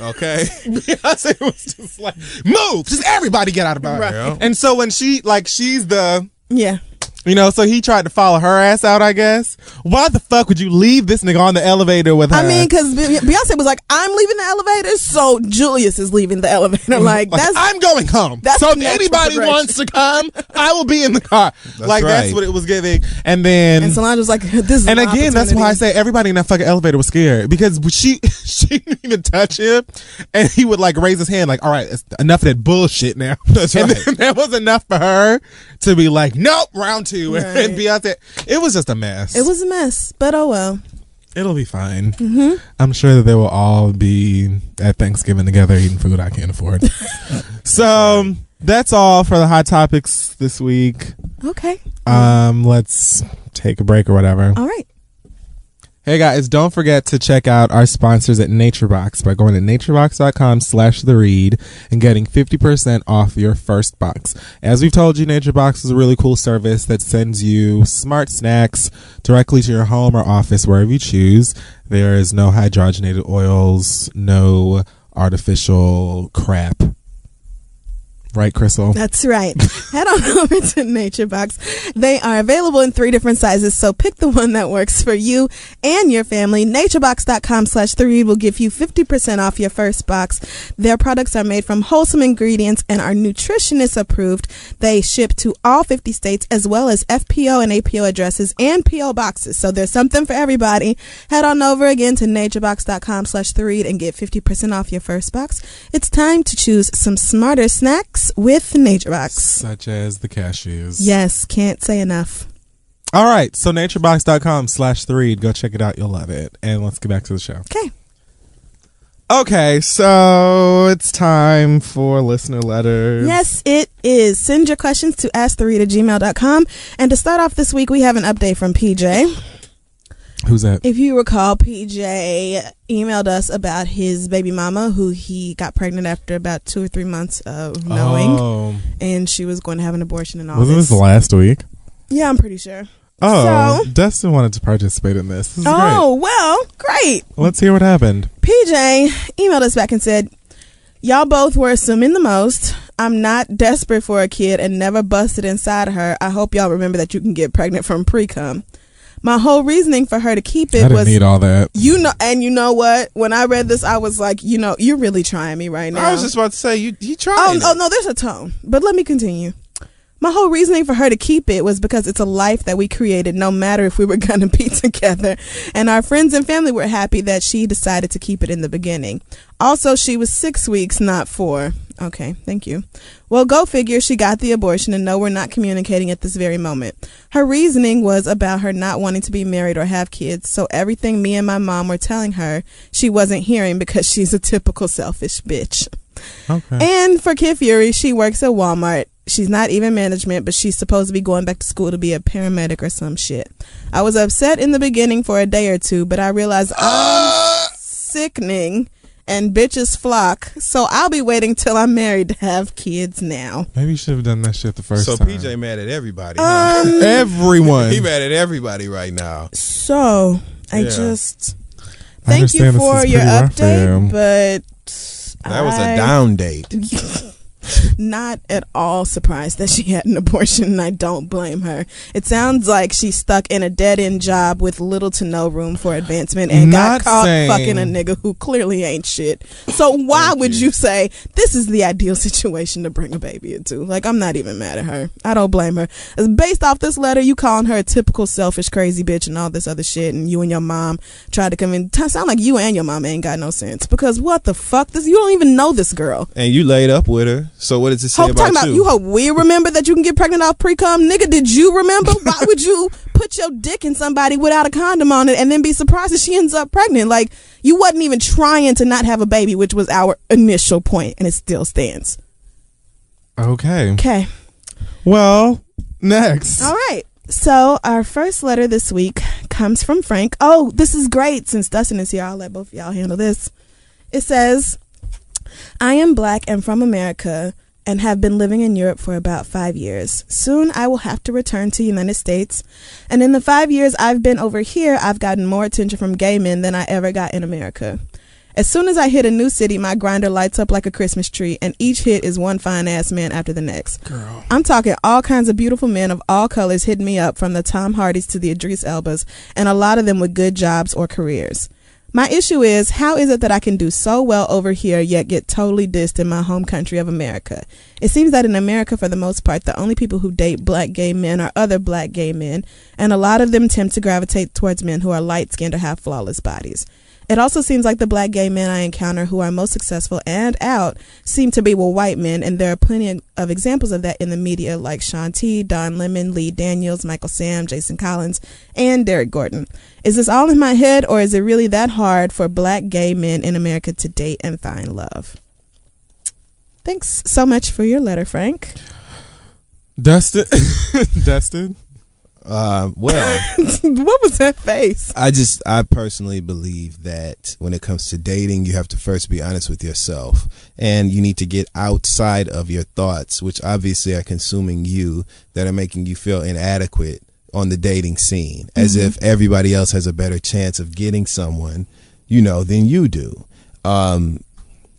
Okay. Beyonce was just like, "Move! Just everybody get out of my Right. And so when she like she's the Yeah. You know, so he tried to follow her ass out. I guess. Why the fuck would you leave this nigga on the elevator with her? I mean, because Beyonce was like, I'm leaving the elevator, so Julius is leaving the elevator. [laughs] Like, Like, that's I'm going home. that's so if anybody wants to come, I will be in the car. like that's what it was giving. And then and Solange was like, this is And an again, that's why I say everybody in that fucking elevator was scared because [laughs] she she didn't even touch him, and he would like raise his hand like, "All right, enough of that bullshit now." [laughs] That's and right. then that was enough for her to be like, "Nope, round two. [laughs] Right. and there. It was just a mess. It was a mess, but oh well. It'll be fine. I'm sure that they will all be at Thanksgiving together eating food I can't afford. [laughs] so that's all for the hot topics this week. Okay. Um, let's take a break or whatever. All right. Hey guys, don't forget to check out our sponsors at NatureBox by going to naturebox.com slash the read and getting 50% off your first box. As we've told you, NatureBox is a really cool service that sends you smart snacks directly to your home or office, wherever you choose. There is no hydrogenated oils, no artificial crap. Right, Crissle? That's right. [laughs] Head on over to NatureBox. They are available in three different sizes, so pick the one that works for you and your family. Naturebox.com slash the read will give you 50% off your first box. Their products are made from wholesome ingredients and are nutritionist approved. They ship to all 50 states as well as FPO and APO addresses and PO boxes. So there's something for everybody. Head on over again to naturebox.com slash the read and get 50% off your first box. It's time to choose some smarter snacks with NatureBox. Such as the cashews. Yes, can't say enough. All right, so naturebox.com slash the read. Go check it out. You'll love it. And let's get back to the show. Okay. Okay, so it's time for listener letters. Yes, it is. Send your questions to asktheread at gmail.com. And to start off this week, we have an update from PJ. Who's that? If you recall, PJ emailed us about his baby mama who he got pregnant after about two or three months of knowing. Oh, And she was going to have an abortion and all wasn't this last week? yeah, I'm pretty sure. Oh, So- Dustin wanted to participate in this. This is Oh, well, great. great. Let's hear what happened. PJ emailed us back and said, Y'all both were assuming the most. I'm not desperate for a kid and never busted inside of her. I hope y'all remember that you can get pregnant from pre cum. My whole reasoning for her to keep I it didn't was need all that. you know and you know what? When I read this I was like, you know, you're really trying me right now. I was just about to say you. He tried. Oh, oh no, there's a tone. But let me continue. My whole reasoning for her to keep it was because it's a life that we created, no matter if we were [laughs] going to be together. And our friends and family were happy that she decided to keep it in the beginning. Also, she was six weeks, not four. Okay, thank you. Well, go figure, she got the abortion, and no, we're not communicating at this very moment. Her reasoning was about her not wanting to be married or have kids, so everything me and my mom were telling her, she wasn't hearing because she's a typical selfish bitch. Okay. And for Kid Fury, she works at Walmart. She's not even management, but she's supposed to be going back to school to be a paramedic or some shit. I was upset in the beginning for a day or two, but I realized I'm sickening and bitches flock. So I'll be waiting till I'm married to have kids now. Maybe you should have done that shit the first So time. So PJ mad at everybody. huh? Um, [laughs] Everyone. he mad at everybody right now. so I Yeah. just I thank you for your pretty rough for update, you. but That was I- a down date. [laughs] not at all surprised that she had an abortion, and I don't blame her. It sounds like she's stuck in a dead end job with little to no room for advancement and Not got caught saying- fucking a nigga who clearly ain't shit. So why would you. you say this is the ideal [laughs] situation to bring a baby into? Like, I'm not even mad at her. I don't blame her. Based off this letter, you calling her a typical selfish, crazy bitch and all this other shit, and you and your mom tried to come in. T- sound like you and your mom ain't got no sense because what the fuck? This you don't even know this girl. And you laid up with her. So what does it say Hope about about you? you. Hope we remember that you can get pregnant off pre cum, nigga. Did you remember? Why would you put your dick in somebody without a condom on it and then be surprised that she ends up pregnant? Like you wasn't even trying to not have a baby, which was our initial point, and it still stands. okay. Okay. Well, next. All right. So our first letter this week comes from Frank. Oh, this is great. Since Dustin is here, I'll let both of y'all handle this. It says, I am black and from America and have been living in Europe for about five years. Soon I will have to return to the United States. And in the five years I've been over here, I've gotten more attention from gay men than I ever got in America. As soon as I hit a new city, my Grindr lights up like a Christmas tree, and each hit is one fine ass man after the next. Girl. I'm talking all kinds of beautiful men of all colors hitting me up, from the Tom Hardys to the Idris Elbas, and a lot of them with good jobs or careers. My issue is, how is it that I can do so well over here yet get totally dissed in my home country of America? It seems that in America, for the most part, the only people who date black gay men are other black gay men, and a lot of them tend to gravitate towards men who are light skinned or have flawless bodies. It also seems like the black gay men I encounter who are most successful and out seem to be with white men, and there are plenty of examples of that in the media, like Shaun T, Don Lemon, Lee Daniels, Michael Sam, Jason Collins, and Derrick Gordon. Is this all in my head, or is it really that hard for black gay men in America to date and find love? Thanks so much for your letter, Frank. Dustin. [laughs] Dustin. Uh, well, [laughs] what was that face? I just I personally believe that when it comes to dating, you have to first be honest with yourself, and you need to get outside of your thoughts, which obviously are consuming you, that are making you feel inadequate on the dating scene, as if everybody else has a better chance of getting someone, you know, than you do. Um,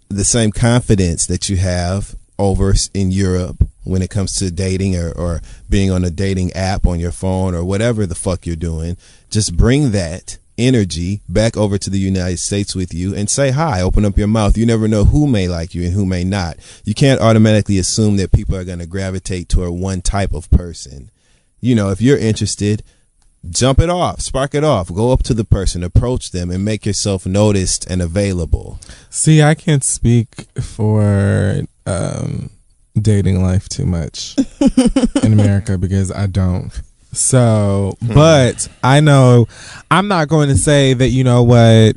the same confidence that you have over in Europe when it comes to dating or, or being on a dating app on your phone or whatever the fuck you're doing, just bring that energy back over to the United States with you and say hi. Open up your mouth. You never know who may like you and who may not. You can't automatically assume that people are going to gravitate toward one type of person. You know, if you're interested, jump it off, spark it off, go up to the person, approach them, and make yourself noticed and available. See, I can't speak for um, dating life too much in [laughs] America because I don't. So, but I know I'm not going to say that, you know what,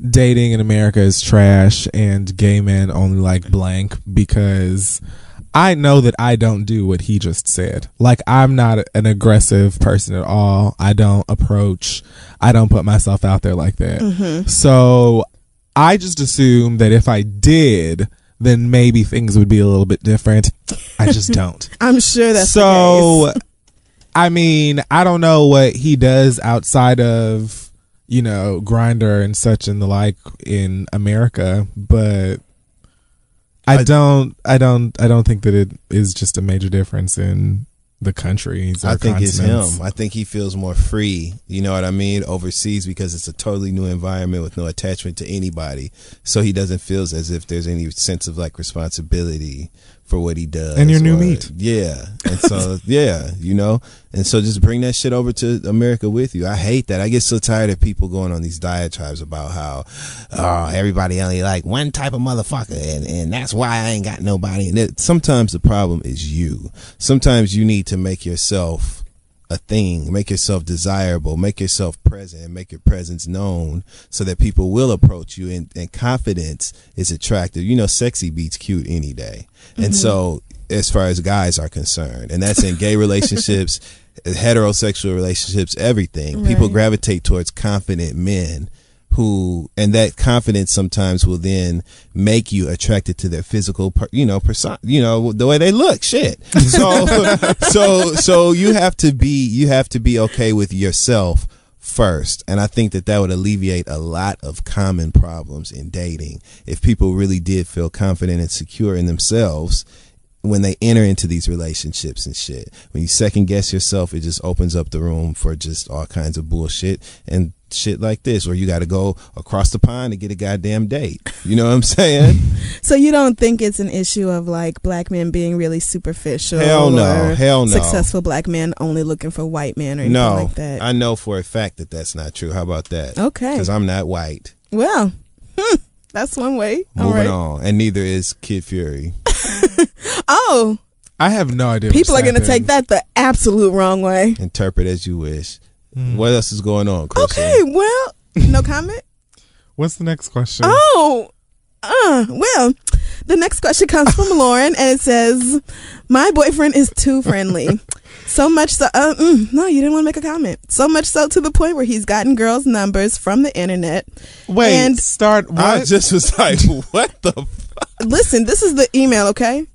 dating in America is trash and gay men only like blank because I know that I don't do what he just said. Like, I'm not an aggressive person at all. I don't approach, I don't put myself out there like that. Mm-hmm. So, I just assume that if I did, then maybe things would be a little bit different. I just [laughs] don't. I'm sure that's so, the case. I mean, I don't know what he does outside of, you know, Grindr and such and the like in America, but I, I- don't, I don't, I don't think that it is just a major difference in the countries. Or I think it's him. I think he feels more free, you know what I mean, overseas because it's a totally new environment with no attachment to anybody. So he doesn't feel as if there's any sense of like responsibility for what he does. And your new or- meat. Yeah. And so, [laughs] yeah, you know, and so just bring that shit over to America with you. I hate that. I get so tired of people going on these diatribes about how, oh, everybody only like one type of motherfucker and, and that's why I ain't got nobody. And it, sometimes the problem is you. Sometimes you need to make yourself a thing, make yourself desirable, make yourself present, and make your presence known so that people will approach you and, and confidence is attractive. You know, sexy beats cute any day. And mm-hmm. so as far as guys are concerned, and that's in gay relationships, [laughs] heterosexual relationships, everything, people gravitate towards confident men who and that confidence sometimes will then make you attracted to their physical per, you know person you know the way they look shit. [laughs] So so so you have to be you have to be okay with yourself first. And i think that that would alleviate a lot of common problems in dating. If people really did feel confident and secure in themselves when they enter into these relationships and shit. When you second guess yourself, it just opens up the room for just all kinds of bullshit and shit like this, where you got to go across the pond to get a goddamn date. You know what I'm saying? [laughs] So you don't think it's an issue of like black men being really superficial? Hell no. Hell no. Successful black men only looking for white men or anything no, like that. I know for a fact that that's not true. How about that? Okay. Because I'm not white. well, hmm, that's one way. Moving right. on, and neither is Kid Fury. [laughs] Oh, I have no idea. people are going to take that the absolute wrong way. Interpret as you wish. Hmm. What else is going on, Chris? Okay, well, no [laughs] comment. What's the next question? Oh, uh, well, the next question comes from [laughs] Lauren, and it says, "My boyfriend is too friendly, so much so. Uh, mm, no, you didn't want to make a comment. So much so to the point where he's gotten girls' numbers from the internet. Wait, and start. What? I just was like, what the? Listen, this is the email, okay?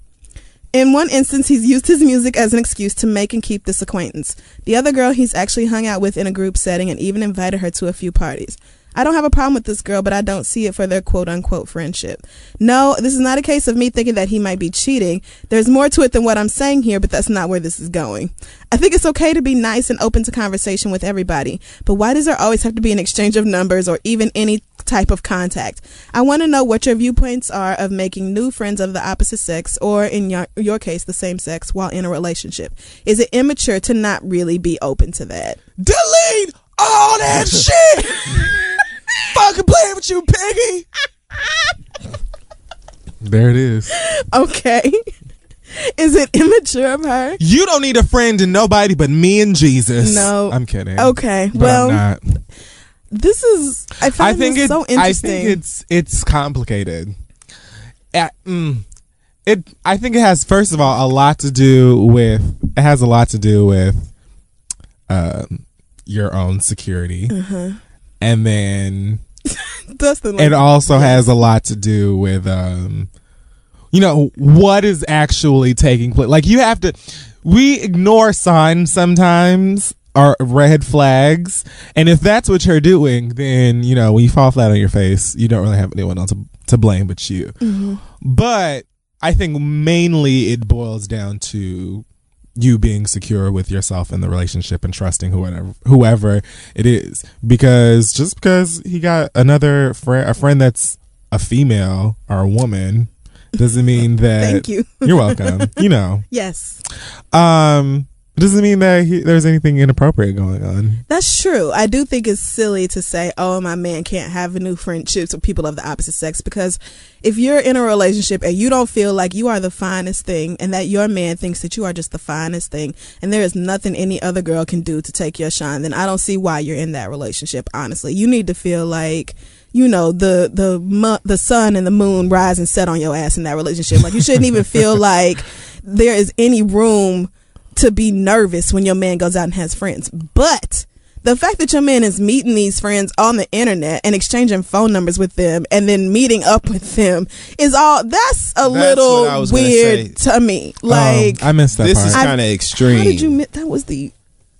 In one instance, he's used his music as an excuse to make and keep this acquaintance. The other girl he's actually hung out with in a group setting and even invited her to a few parties. I don't have a problem with this girl, but I don't see it for their quote unquote friendship. No, this is not a case of me thinking that he might be cheating. There's more to it than what I'm saying here, but that's not where this is going. I think it's okay to be nice and open to conversation with everybody, but why does there always have to be an exchange of numbers or even any type of contact? I want to know what your viewpoints are of making new friends of the opposite sex or in your, your case, the same sex while in a relationship. Is it immature to not really be open to that? Delete all that [laughs] shit. Fucking playing with you, piggy. there it is. Okay. [laughs] Is it immature of her? You don't need a friend and nobody but me and Jesus. No. I'm kidding. Okay. But well, I'm not. This is I find I think this it's so I interesting. think it's it's complicated. Uh, mm, it I think it has first of all a lot to do with it has a lot to do with um, your own security, Uh-huh. and then [laughs] Dustin, like, it also has a lot to do with um you know what is actually taking place like you have to we ignore signs sometimes or red flags and if that's what you're doing then you know when you fall flat on your face you don't really have anyone else to, to blame but you Mm-hmm. but i think mainly it boils down to you being secure with yourself in the relationship and trusting whoever whoever it is because just because he got another friend a friend that's a female or a woman doesn't mean [laughs] that Thank you. you're welcome you know [laughs] yes. um doesn't mean that he, there's anything inappropriate going on That's true. I do think it's silly to say, "Oh, my man can't have new friendships with people of the opposite sex." Because if you're in a relationship and you don't feel like you are the finest thing, and that your man thinks that you are just the finest thing, and there is nothing any other girl can do to take your shine, then I don't see why you're in that relationship. Honestly, you need to feel like you know the the mu- the sun and the moon rise and set on your ass in that relationship. Like you shouldn't even feel [laughs] like there is any room to be nervous when your man goes out and has friends. But the fact that your man is meeting these friends on the internet and exchanging phone numbers with them and then meeting up with them is all that's a what I little weird to me. Like Um, i missed that This part is kind of extreme. how did you mi- that was the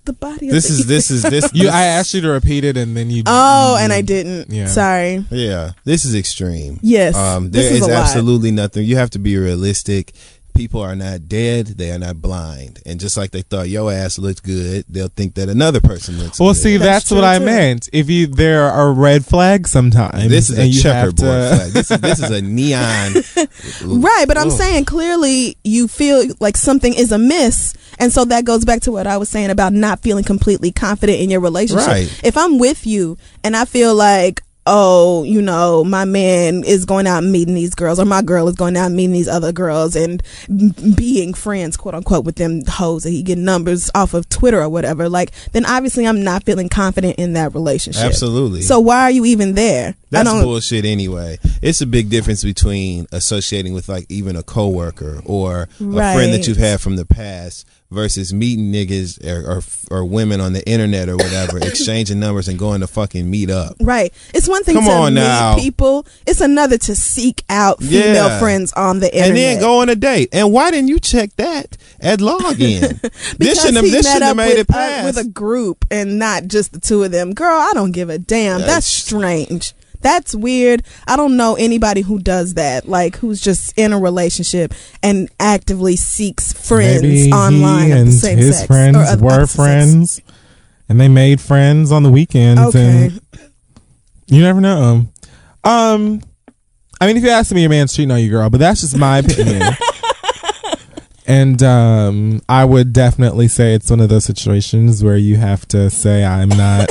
the body of this the is this is this. you i asked you to repeat it and then you Oh, and I didn't. Yeah. Sorry. Yeah, this is extreme. Yes, Um, this there is is a lot. absolutely nothing. You have to be realistic. People are not dead; they are not blind. And just like they thought your ass looked good, they'll think that another person looks. Well, good. see, that's, That's what true, I too. meant. If you there are red flags sometimes, this is a and you have checkerboard to- flag. This is this is a [laughs] neon. [laughs] Right, but I'm Ugh. saying clearly you feel like something is amiss. And so that goes back to what I was saying about not feeling completely confident in your relationship. Right. If I'm with you and I feel like, oh, you know, my man is going out and meeting these girls or my girl is going out and meeting these other girls and m- being friends, quote unquote, with them hoes that he get numbers off of Twitter or whatever, like, then obviously I'm not feeling confident in that relationship. Absolutely. So why are you even there? That's bullshit anyway. It's a big difference between associating with like even a coworker or a friend that you've had from the past versus meeting niggas or, or or women on the internet or whatever, [coughs] exchanging numbers and going to fucking meet up. Right. It's one thing Come to on meet now. people. It's another to seek out female Yeah. friends on the internet. And then go on a date. And why didn't you check that at login? [laughs] this because shouldn't have, this met shouldn't have made with, it past. uh, with a group and not just the two of them. Girl, I don't give a damn. That's That's- strange. That's weird. I don't know anybody who does that, like who's just in a relationship and actively seeks friends Maybe online and the same his sex friends or were opposite sex. friends, and they made friends on the weekends. Okay. And you never know. Um, I mean, if you ask me, your man's cheating on you, girl, but that's just my opinion. [laughs] and um, I would definitely say it's one of those situations where you have to say, "I'm not."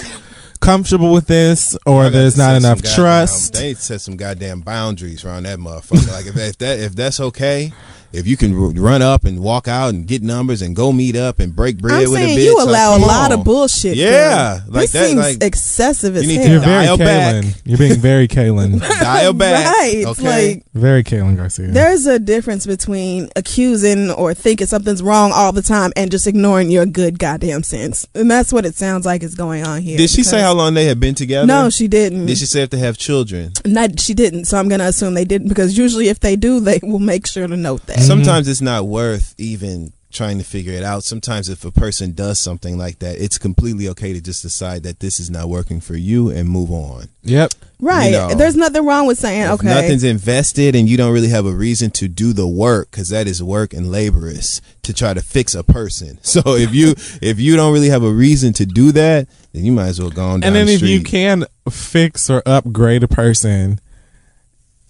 Comfortable with this or there's not enough goddamn- trust They set some goddamn boundaries around that motherfucker. like if if that if that's okay, if you can run up and walk out and get numbers and go meet up and break bread I'm with a saying bitch, you like, allow a lot on. of bullshit. Yeah, girl. like this that, seems like- excessive as You need to hell. you're very Dial back. You're being very Kaylin [laughs] Dial back. Right. Okay. Like very Kaylin Garcia there's a difference between accusing or thinking something's wrong all the time and just ignoring your good goddamn sense. And that's what it sounds like is going on here. Did she say how long they had been together? No, she didn't. Did she say if they have children? Not she didn't. So I'm gonna assume they didn't because usually if they do, they will make sure to note that. Mm-hmm. Sometimes it's not worth even trying to figure it out. Sometimes if a person does something like that, it's completely okay to just decide that this is not working for you and move on. yep right. you know, There's nothing wrong with saying If okay. nothing's invested and you don't really have a reason to do the work because that is work and laborious to try to fix a person. [laughs] So if you if you don't really have a reason to do that, then you might as well go on down and then the if you can fix or upgrade a person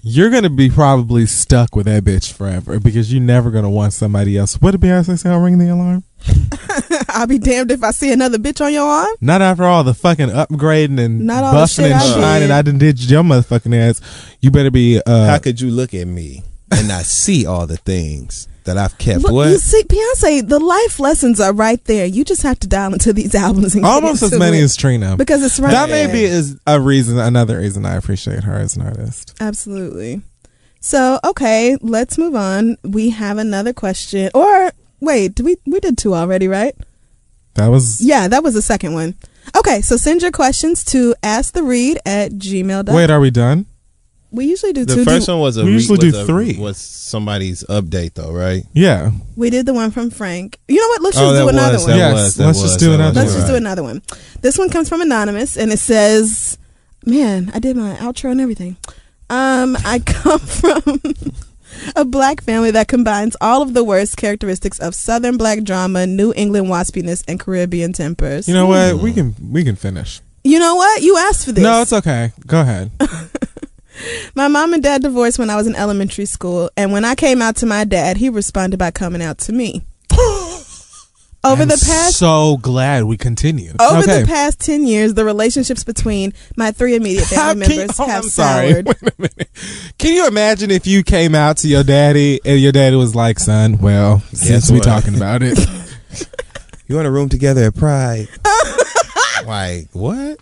you're gonna be probably stuck with that bitch forever because you're never gonna want somebody else. What did Beyonce say? I'll ring the alarm. [laughs] I'll be damned if I see another bitch on your arm. Not after all the fucking upgrading and Not all the busting shit and I shining did. I done did your motherfucking ass. You better be. uh How could you look at me and not see all the things that I've kept? Look, what? you see, Beyonce, the life lessons are right there. You just have to dial into these [laughs] albums and get almost as many it. as Trina. because it's right that there. maybe is a reason, another reason I appreciate her as an artist. Absolutely. So, okay, let's move on. We have another question. Or wait, we we did two already, right? That was. Yeah, that was the second one. Okay, so send your questions to asktheread at gmail.com. Wait, are we done? We usually do the two. first Do- one was a We usually was do a- three. Was somebody's update though, right? Yeah. we did the one from Frank. You know what? Let's Oh, just that do another one. that Yes, was- that let's just was- do that another was, Let's one. just do another one. This one comes from anonymous, and it says, "Man, I did my outro and everything. Um, I [laughs] come from a black family that combines all of the worst characteristics of Southern black drama, New England waspiness, and Caribbean tempers. You know what? We can we can finish. You know what? You asked for this. No, it's okay. Go ahead. [laughs] My mom and dad divorced when I was in elementary school, and when I came out to my dad, he responded by coming out to me. [gasps] Over I'm the past so glad we continue. Over okay. the past 10 years, the relationships between my three immediate family can- members oh, have I'm sorry. soured. [laughs] Wait a minute. Can you imagine if you came out to your daddy and your daddy was like, "Son, well, since we're talking about it, [laughs] You want a room together at Pride? [laughs] like what?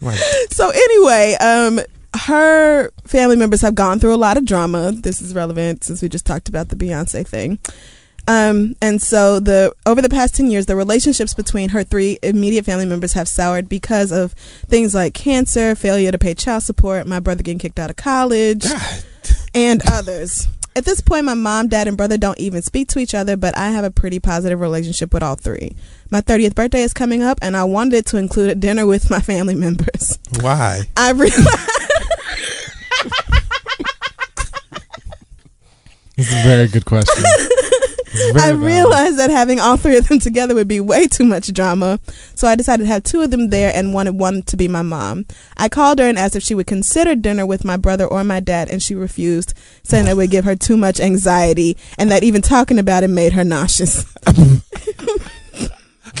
Like So, anyway, um, her family members have gone through a lot of drama. This is relevant since we just talked about the Beyonce thing. Um, and so the over the past 10 years, the relationships between her three immediate family members have soured because of things like cancer, failure to pay child support, my brother getting kicked out of college, and others. At this point, my mom, dad, and brother don't even speak to each other, but I have a pretty positive relationship with all three. My 30th birthday is coming up, and I wanted to include a dinner with my family members. why? I realized. This is a very good question." [laughs] I realized that having all three of them together would be way too much drama, so I decided to have two of them there and wanted one to be my mom. I called her and asked if she would consider dinner with my brother or my dad, and she refused, saying it would give her too much anxiety and that even talking about it made her nauseous.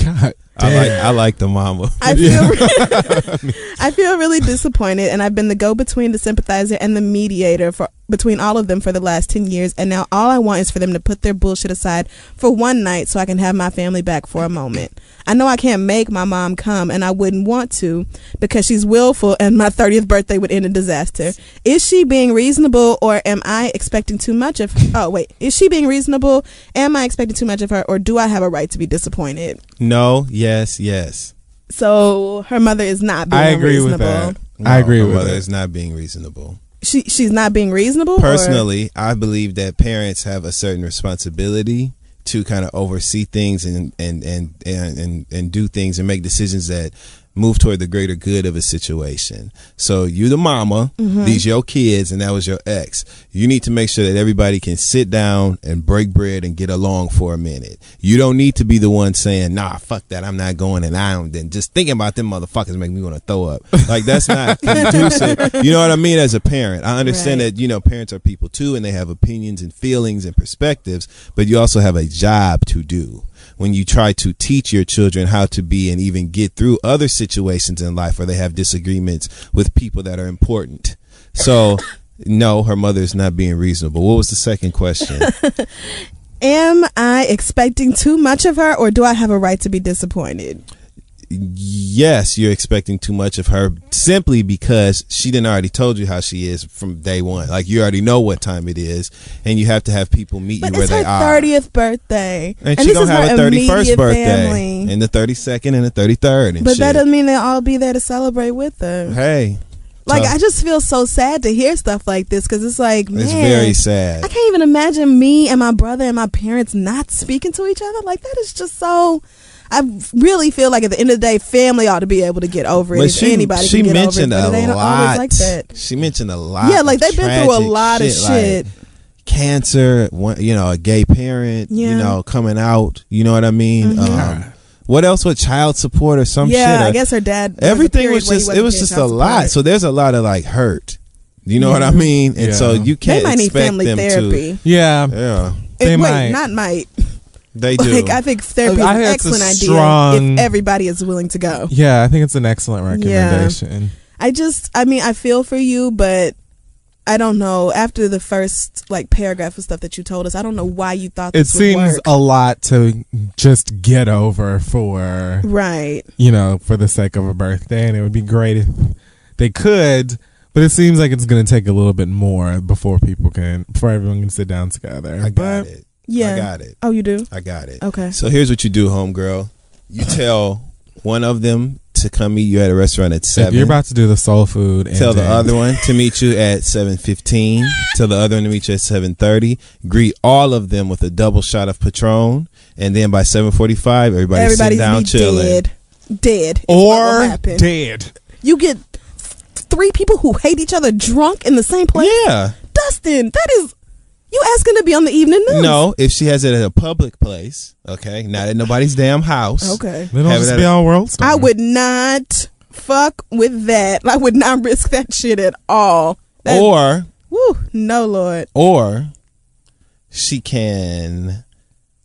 God, I like. I like the mama. I feel [laughs] I feel really disappointed, and I've been the go-between, the sympathizer, and the mediator for between all of them for the last 10 years and now all I want is for them to put their bullshit aside for one night so I can have my family back for a moment. I know I can't make my mom come and I wouldn't want to because she's willful and my 30th birthday would end in disaster. Is she being reasonable or am I expecting too much of Oh, wait. Is she being reasonable? Am I expecting too much of her or do I have a right to be disappointed? No, yes, yes. So her mother is not being I agree with reasonable. that. I agree her with mother it. is not being reasonable. She she's not being reasonable. or- Personally, I believe that parents have a certain responsibility to kind of oversee things and and and and and, and do things and make decisions that move toward the greater good of a situation. So you the mama, Mm-hmm. these your kids and that was your ex. You need to make sure that everybody can sit down and break bread and get along for a minute. You don't need to be the one saying, "Nah, fuck that. I'm not going." And I don't then just thinking about them motherfuckers make me want to throw up. Like that's not [laughs] conducive. You know what I mean as a parent. I understand Right. that you know parents are people too and they have opinions and feelings and perspectives, but you also have a job to do when you try to teach your children how to be and even get through other situations in life where they have disagreements with people that are important. So, no, her mother is not being reasonable. What was the second question? [laughs] Am I expecting too much of her or do I have a right to be disappointed? Yes, you're expecting too much of her simply because she didn't already told you how she is from day one. Like you already know what time it is, and you have to have people meet But you where it's they her are. 30th birthday. And, she this gonna have a thirty first birthday, family. and the thirty second, and the thirty third, and But shit. that doesn't mean they'll all be there to celebrate with her. hey, Like tough. I just feel so sad to hear stuff like this because it's like, man, it's very sad. I can't even imagine me and my brother and my parents not speaking to each other. Like that is just so. I really feel like at the end of the day, family ought to be able to get over it. But if she, anybody she can get mentioned over it, a lot. like that. She mentioned a lot. Yeah, like they've been through a tragic lot of like shit. cancer, one- you know, a gay parent, you know, coming out. You know what I mean? Mhm. Um, what else with child support or some yeah, shit? I guess her dad. everything period was just it wasn't was paying just a lot. support. So there's a lot of like hurt. You know what I mean? And so you can't might need family them therapy. Yeah, to. Yeah, They Eh, wait, might. not might. They do. Like I think therapy is I an think a excellent idea strong- if everybody is willing to go. yeah. I think it's an excellent recommendation. I just, I mean, I feel for you, but I don't know. After the first like paragraph of stuff that you told us, I don't know why you thought It this would seems work. a lot to just get over for right. you know for the sake of a birthday, and it would be great if they could. But it seems like it's going to take a little bit more before people can, before everyone can sit down together. I got but it. Yeah. I got it. Oh, you do? I got it. Okay. So here's what you do, homegirl. You tell one of them to come meet you at a restaurant at if seven. you're about to do the soul food, and Tell the other one to meet you at seven fifteen. Tell the other one to meet you at seven thirty. Greet all of them with a double shot of Patron, and then by seven forty five, everybody's, Everybody's sitting down be chilling. dead. Dead. is what will or happen. dead. You get three people who hate each other drunk in the same place. Yeah. Dustin, that is you asking to be on the evening news. No, if she has it at a public place, okay, not at nobody's damn house. Okay. They don't Have it just be on World Star. I would not fuck with that. I would not [laughs] risk that shit at all. That, Or woo, no, Lord. or she can.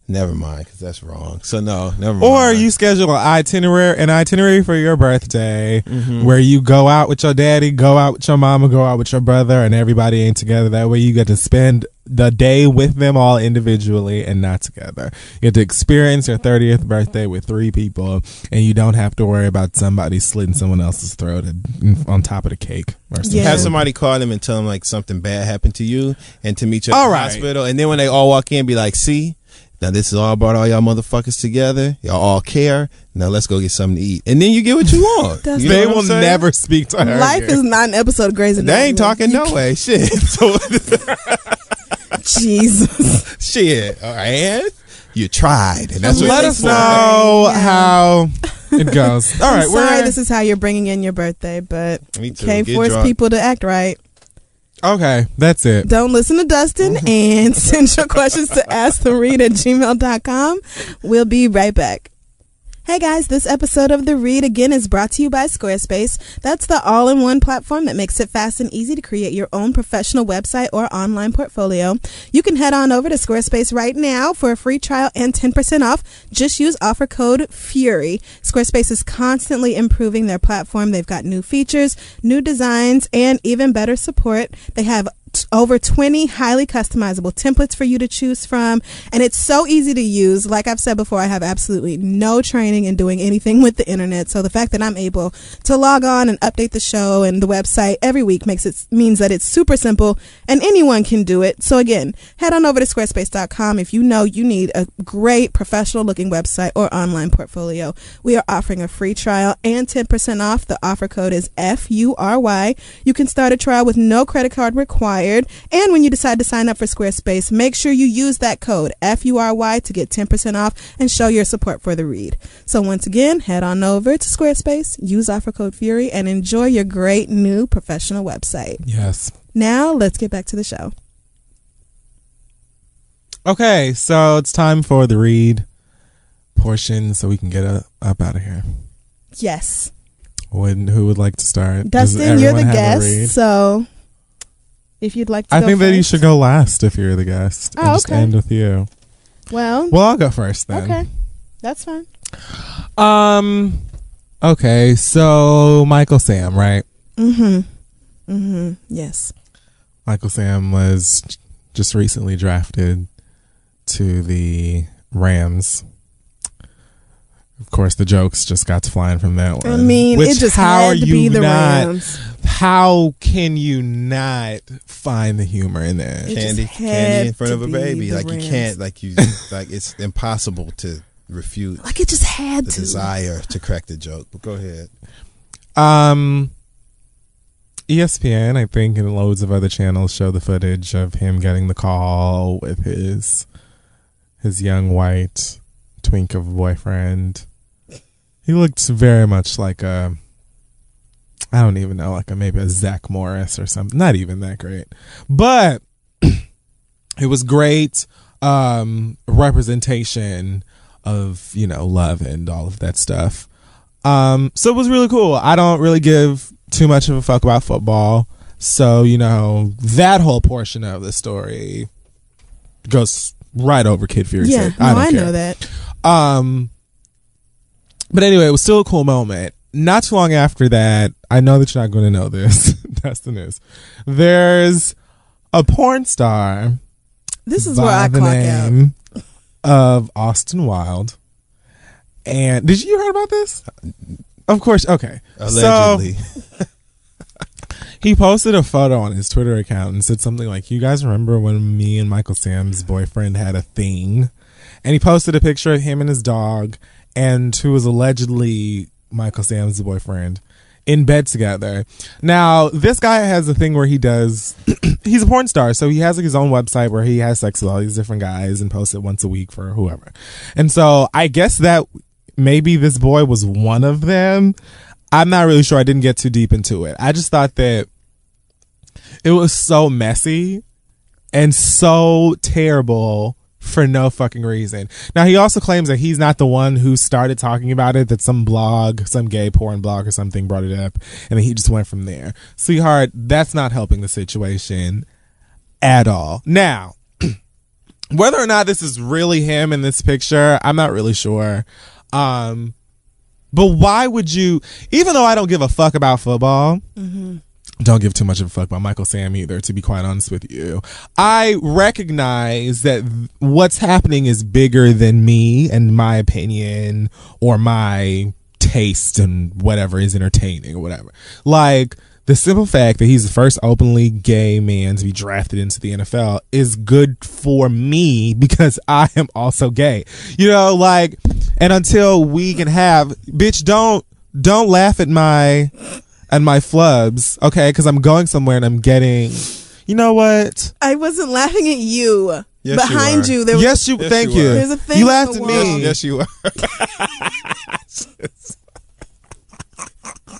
Never mind, because that's wrong. So no, never mind. Or you schedule an itinerary, an itinerary for your birthday, Mm-hmm. where you go out with your daddy, go out with your mama, go out with your brother, and everybody ain't together. That way, you get to spend the day with them all individually and not together. You get to experience your thirtieth birthday with three people, and you don't have to worry about somebody slitting someone else's throat on top of the cake or. Yeah. have somebody call them and tell them like something bad happened to you, and to meet you at All the right. hospital, and then when they all walk in, be like, "See, now this is all brought all y'all motherfuckers together. Y'all all care. Now let's go get something to eat, and then you get what you [laughs] want. You know They will saying? never speak to her. Life again. is not an episode of Grey's Anatomy. They ain't talking You no way. Shit. [laughs] So Jesus. [laughs] shit. All right. And you tried, and that's what Let us know Yeah. how it goes. All right, I'm sorry we're this is how you're bringing in your birthday, but Me can't force drunk. people to act right. Okay. That's it. Don't listen to Dustin [laughs] and send your questions to asktheread at gmail.com. We'll be right back. Hey guys, this episode of The Read again is brought to you by Squarespace. That's the all in one platform that makes it fast and easy to create your own professional website or online portfolio. You can head on over to Squarespace right now for a free trial and 10% off. Just use offer code FURY. Squarespace is constantly improving their platform. They've got new features, new designs, and even better support. They have over 20 highly customizable templates for you to choose from. And it's so easy to use. Like I've said before, I have absolutely no training in doing anything with the internet. So the fact that I'm able to log on and update the show and the website every week makes it means that it's super simple and anyone can do it. So again, head on over to squarespace.com if you know you need a great professional looking website or online portfolio. We are offering a free trial and 10% off. The offer code is FURY. You can start a trial with no credit card required. And when you decide to sign up for Squarespace, make sure you use that code FURY to get 10% off and show your support for the read. So once again, head on over to Squarespace, use offer code FURY, and enjoy your great new professional website. Yes. Now let's get back to the show. Okay, so it's time for the read portion so we can get uh, up out of here. Yes. When, who would like to start? Dustin, you're the everyone have a read? guest, so if you'd like to I think that you should go last if you're the guest. and Oh, just okay. end with you. Well, Well, I'll go first then. okay. That's fine. Um. Okay, so Michael Sam, right? Mm-hmm. Mm-hmm. Yes. Michael Sam was just recently drafted to the Rams. Of course, the jokes just got to flying from that one. I mean, Which, it just how had are to you be the not, Rams. How can you not find the humor in that? It candy, candy in front of a baby. the Like you can't, like you, [laughs] like it's impossible to refute Like it just had the to. desire to crack the joke. But go ahead. Um, ESPN, I think, and loads of other channels show the footage of him getting the call with his his young white twink of a boyfriend. He looked very much like a I don't even know, like a maybe a Zach Morris or something. Not even that great, but [clears throat] it was great um representation of you know love and all of that stuff. Um, so it was really cool. I don't really give too much of a fuck about football. So, you know, that whole portion of the story goes right over Kid Fury's yeah, head. no, I, don't I, know that. Um, but anyway, it was still a cool moment. Not too long after that, I know that you're not going to know this. That's the news. There's a porn star This is by where I the clock out. of Austin Wilde. And did you hear about this? Of course. Okay. Allegedly, So [laughs] he posted a photo on his Twitter account and said something like, "You guys remember when me and Michael Sam's boyfriend had a thing?" And he posted a picture of him and his dog, and who was allegedly Michael Sam's boyfriend in bed together. Now, this guy has a thing where he does [clears throat] he's a porn star, so he has like his own website where he has sex with all these different guys and posts it once a week for whoever. And so I guess that maybe this boy was one of them. I'm not really sure. I didn't get too deep into it. I just thought that it was so messy and so terrible for no fucking reason. Now he also claims that he's not the one who started talking about it, that some blog, some gay porn blog or something brought it up and then he just went from there. Sweetheart, that's not helping the situation at all. Now, [clears throat] whether or not this is really him in this picture, I'm not really sure. Um but why would you even though I don't give a fuck about football, don't give too much of a fuck about Michael Sam either, to be quite honest with you. I recognize that th- what's happening is bigger than me and my opinion or my taste and whatever is entertaining or whatever. Like, the simple fact that he's the first openly gay man to be drafted into the NFL is good for me [laughs] because I am also gay. You know, like, and until we can have, bitch, don't, don't laugh at my, at my flubs, okay? Because I'm going somewhere and I'm getting, you know what? I wasn't laughing at you. Yes, you Behind were. you, there was yes, you. Yes, thank you you. were. There's a thing you laughed at me. yes, you were. [laughs]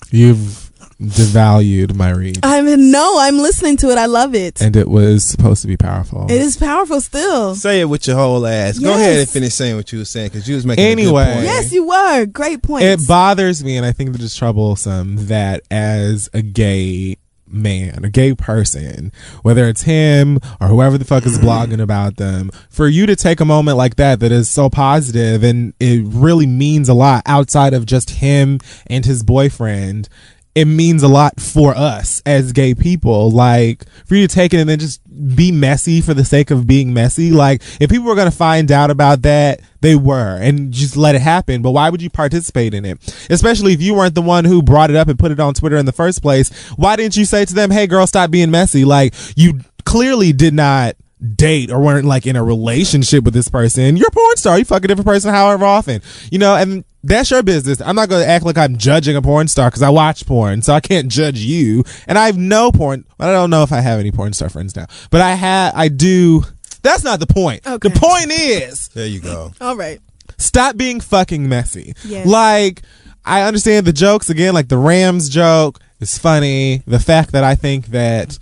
You've devalued my read, I mean, no, I'm listening to it. I love it. and it was supposed to be powerful. it is powerful still. Say it with your whole ass. Go ahead and finish saying what you were saying because you was making Anyway. A good point. Anyway, yes, you were. Great point. It bothers me, and I think that it's troublesome that as a gay man, a gay person, whether it's him or whoever the fuck is [clears throat] blogging about them, for you to take a moment like that that is so positive and it really means a lot outside of just him and his boyfriend it means a lot for us as gay people. Like for you to take it and then just be messy for the sake of being messy. Like if people were going to find out about that, they were and just let it happen. But why would you participate in it? Especially if you weren't the one who brought it up and put it on Twitter in the first place. Why didn't you say to them, Hey girl, stop being messy? Like you clearly did not date or weren't like in a relationship with this person. You're a porn star. You fuck a different person however often. You know, and that's your business. I'm not going to act like I'm judging a porn star because I watch porn, so I can't judge you. And I have no porn. But I don't know if I have any porn star friends now, but I have. I do. That's not the point. Okay. The point is, There you go. All right. stop being fucking messy. Yes. Like, I understand the jokes again, like the Rams joke is funny. The fact that I think that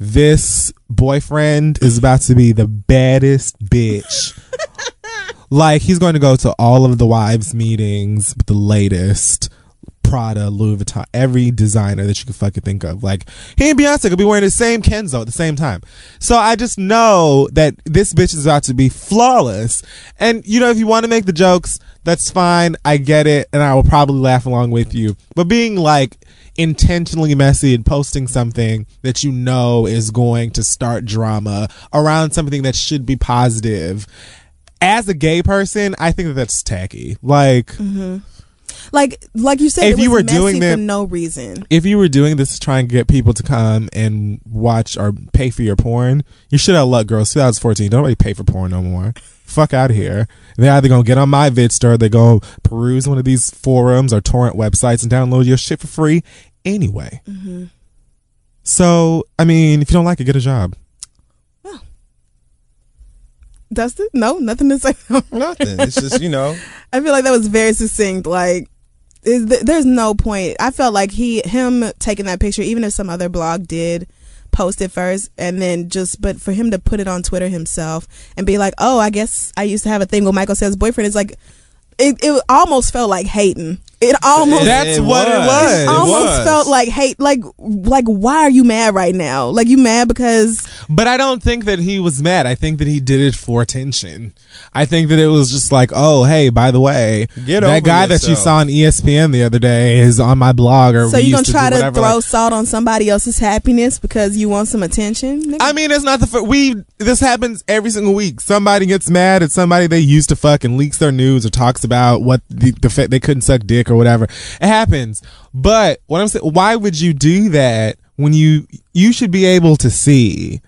this boyfriend is about to be the baddest bitch. [laughs] like, he's going to go to all of the wives' meetings the latest. Prada, Louis Vuitton, every designer that you can fucking think of. Like he and Beyonce could be wearing the same Kenzo at the same time. So I just know that this bitch is about to be flawless. And you know, if you want to make the jokes, that's fine. I get it, and I will probably laugh along with you. But being like intentionally messy and posting something that you know is going to start drama around something that should be positive. As a gay person, I think that that's tacky. Like, mm-hmm. Like like you said, If you were doing that- for no reason. if you were doing this trying to try and get people to come and watch or pay for your porn, you should have luck, girls. 2014, don't nobody pay for porn no more. Fuck out of here. They're either gonna get on my VidStar, they're gonna peruse one of these forums or torrent websites and download your shit for free anyway. Mm-hmm. So, I mean, if you don't like it, get a job. Dustin? No, nothing to say. [laughs] Nothing. It's just you know. I feel like that was very succinct. Like, is th- there's no point. I felt like he, him taking that picture, even if some other blog did post it first, and then just, but for him to put it on Twitter himself and be like, "Oh, I guess I used to have a thing with Michael Cell's boyfriend," is like, it, it almost felt like hating. It almost. That's what it was. it It almost was. felt like hate, like like why are you mad right now? Like you mad because But I don't think that he was mad. I think that he did it for attention. I think that it was just like, oh, hey, by the way, Get that over guy that you saw on ESPN the other day is on my blog. Or so you used gonna try do to whatever. throw Like, salt on somebody else's happiness because you want some attention? Nigga? I mean, it's not the fir- we. This happens every single week. Somebody gets mad at somebody they used to fuck and leaks their news or talks about what the, the fact they couldn't suck dick or whatever. It happens. But what I'm saying, why would you do that when you you should be able to see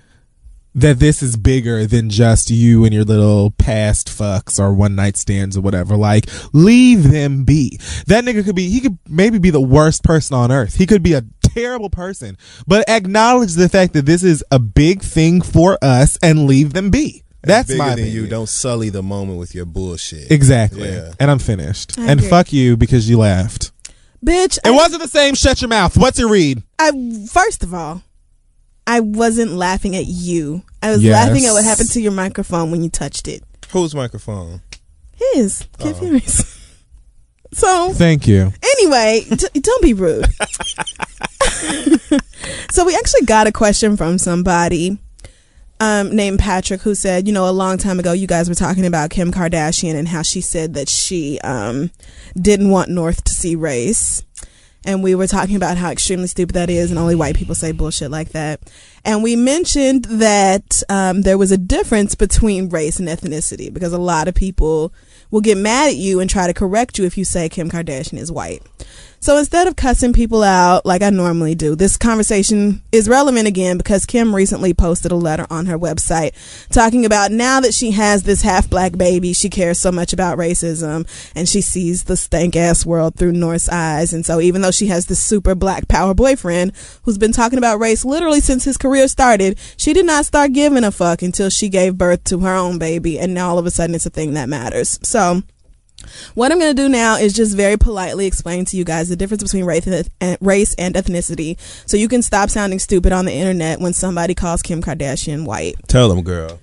that this is bigger than just you and your little past fucks or one night stands or whatever. Like, leave them be. That nigga could be, he could maybe be the worst person on earth. He could be a terrible person, but acknowledge the fact that this is a big thing for us and leave them be. That's bigger my than opinion. you. Don't sully the moment with your bullshit. Exactly. Yeah. And I'm finished. I and agree. fuck you because you laughed. Bitch, It I, wasn't the same. Shut your mouth. What's your read? I first of all, I wasn't laughing at you. I was Yes. laughing at what happened to your microphone when you touched it. Whose microphone? His, Kid Fury's. Oh. [laughs] So Thank you. anyway, d- don't be rude. [laughs] so we actually got a question from somebody um, named Patrick who said, you know, a long time ago, you guys were talking about Kim Kardashian and how she said that she um, didn't want North to see race. And we were talking about how extremely stupid that is, and only white people say bullshit like that. And we mentioned that um, there was a difference between race and ethnicity because a lot of people will get mad at you and try to correct you if you say Kim Kardashian is white. So instead of cussing people out like I normally do, this conversation is relevant again because Kim recently posted a letter on her website talking about now that she has this half black baby, she cares so much about racism and she sees the stank ass world through North's eyes. And so even though she has this super black power boyfriend who's been talking about race literally since his career started, she did not start giving a fuck until she gave birth to her own baby. And now all of a sudden it's a thing that matters. So, what I'm going to do now is just very politely explain to you guys the difference between race and, and race and ethnicity so you can stop sounding stupid on the internet when somebody calls Kim Kardashian white. Tell them, girl.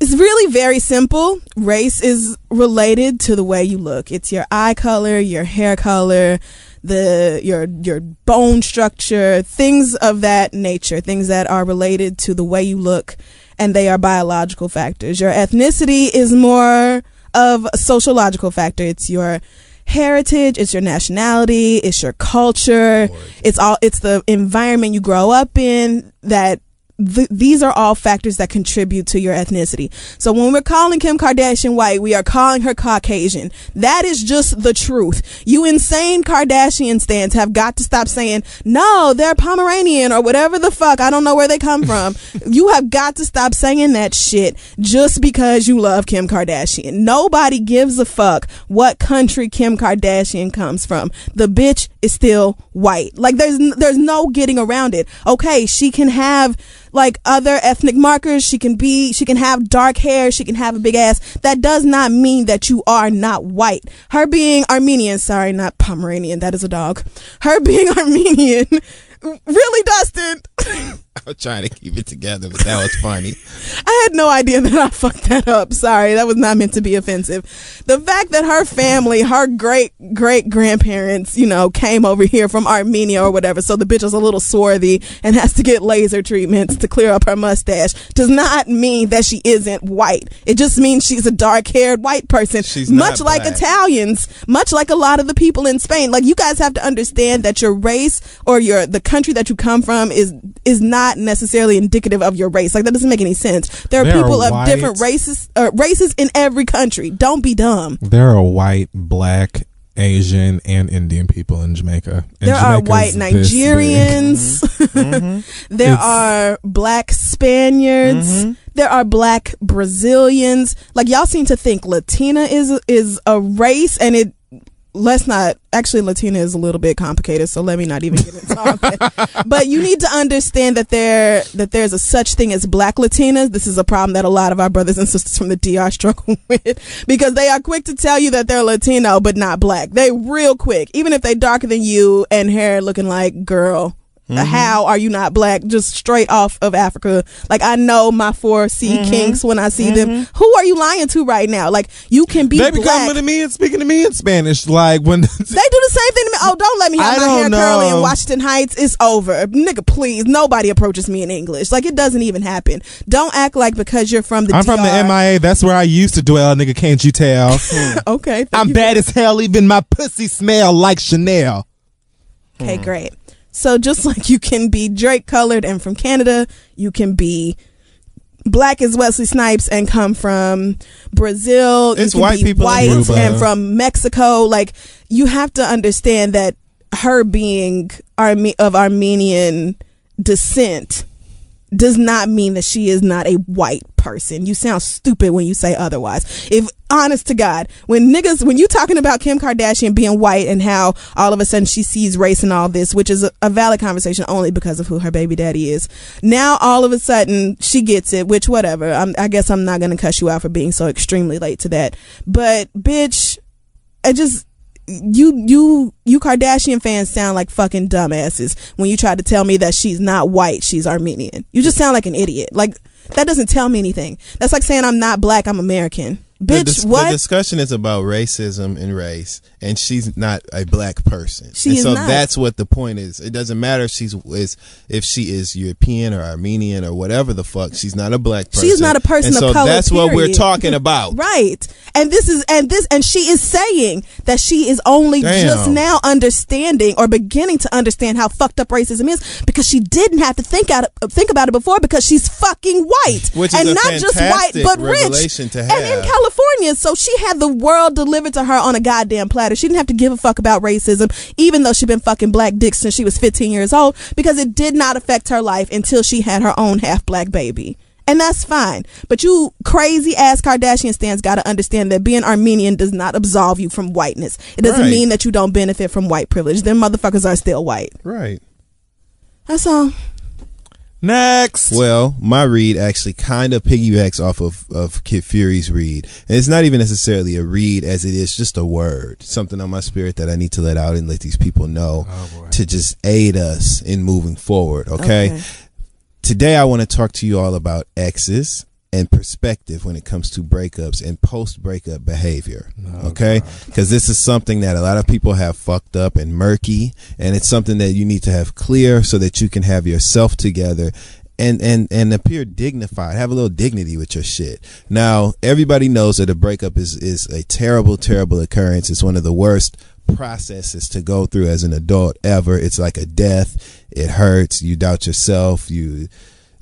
It's really very simple. Race is related to the way you look. It's your eye color, your hair color, the your your bone structure, things of that nature, things that are related to the way you look and they are biological factors. Your ethnicity is more of sociological factor. It's your heritage, it's your nationality, it's your culture, it's all it's the environment you grow up in that th- these are all factors that contribute to your ethnicity. So when we're calling Kim Kardashian white, we are calling her Caucasian. That is just the truth. You insane Kardashian stands have got to stop saying, no, they're Pomeranian or whatever the fuck. I don't know where they come from. [laughs] you have got to stop saying that shit just because you love Kim Kardashian. Nobody gives a fuck what country Kim Kardashian comes from. The bitch is still white. Like there's there's no getting around it. Okay, she can have like other ethnic markers. She can be, she can have dark hair. She can have a big ass. That does not mean that you are not white. Her being Armenian, sorry, not Pomeranian. That is a dog. Her [laughs] being Armenian, really, Dustin. [laughs] I was [laughs] trying to keep it together, but that was funny. [laughs] I had no idea that I fucked that up. Sorry, that was not meant to be offensive. The fact that her family, her great great grandparents, you know, came over here from Armenia or whatever, so the bitch is a little swarthy and has to get laser treatments to clear up her mustache, does not mean that she isn't white. It just means she's a dark haired white person. She's much like black. Italians, much like a lot of the people in Spain. Like you guys have to understand that your race or your the country that you come from is is not necessarily indicative of your race. Like that doesn't make any sense. There are There are people of white- different races uh, races in every country. Don't be dumb. There are white, black, Asian, and Indian people in Jamaica. And There are Jamaica's white this big. Nigerians. Mm-hmm. Mm-hmm. [laughs] there It's- are black Spaniards. Mm-hmm. There are black Brazilians. Like y'all seem to think Latina is is a race, and it. Let's not. Actually, Latina is a little bit complicated, so let me not even get into it. [laughs] But you need to understand that there that there's a such thing as black Latinas. This is a problem that a lot of our brothers and sisters from the DR struggle [laughs] with because they are quick to tell you that they're Latino but not black. They real quick, even if they darker than you and hair looking like girl. Uh, mm-hmm. How are you not black? Just straight off of Africa. Like I know my four C mm-hmm. kinks when I see them. Mm-hmm. Who are you lying to right now? Like you can be They be coming to me and speaking to me in Spanish. Like when [laughs] They do the same thing to me. Oh, don't let me have I my hair don't curly in. Washington Heights. It's over. Nigga, please. Nobody approaches me in English. Like, it doesn't even happen. Don't act like because you're from the I'm from the MIA, that's where I used to dwell, nigga. Can't you tell? [laughs] Okay. I'm bad as hell. Even my pussy smell like Chanel. Okay, great. So just [laughs] like you can be Drake colored and from Canada, you can be black as Wesley Snipes and come from Brazil. It's white people white and from Mexico. Like you have to understand that her being Arme- of Armenian descent does not mean that she is not a white person. You sound stupid when you say otherwise. If honest to God, when niggas, when you talking about Kim Kardashian being white and how all of a sudden she sees race and all this, which is a, a valid conversation only because of who her baby daddy is. Now all of a sudden she gets it, which whatever. I'm, I guess I'm not gonna cuss you out for being so extremely late to that. But bitch, I just you you you Kardashian fans sound like fucking dumbasses when you try to tell me that she's not white, she's Armenian. You just sound like an idiot. Like that doesn't tell me anything. That's like saying I'm not black, I'm American. The, Bitch, dis- what? the discussion is about racism and race, and she's not a black person. She and is so not. that's what the point is. It doesn't matter if she's is if she is European or Armenian or whatever the fuck. She's not a black person. She's not a person and of so color, That's what we're talking about. [laughs] Right. And this is and this and she is saying that she is only Damn. just now understanding or beginning to understand how fucked up racism is because she didn't have to think out think about it before because she's fucking white. Which is and not just white but rich. And in have. California, so she had the world delivered to her on a goddamn platter. She didn't have to give a fuck about racism even though she'd been fucking black dicks since she was 15 years old because it did not affect her life until she had her own half black baby. And that's fine. But you crazy ass Kardashian stands got to understand that being Armenian does not absolve you from whiteness. It doesn't Right. mean that you don't benefit from white privilege. Them motherfuckers are still white. Right. That's all. Next. Well, my read actually kind of piggybacks off of, of Kid Fury's read. And it's not even necessarily a read as it is just a word, something on my spirit that I need to let out and let these people know Oh, to just aid us in moving forward. Okay. Okay. Today, I want to talk to you all about exes and perspective when it comes to breakups and post breakup behavior. Oh, okay. Because this is something that a lot of people have fucked up and murky. And it's something that you need to have clear so that you can have yourself together and and and appear dignified. Have a little dignity with your shit. Now, everybody knows that a breakup is is a terrible, terrible occurrence. It's one of the worst processes to go through as an adult ever. It's like a death. It hurts. You doubt yourself. You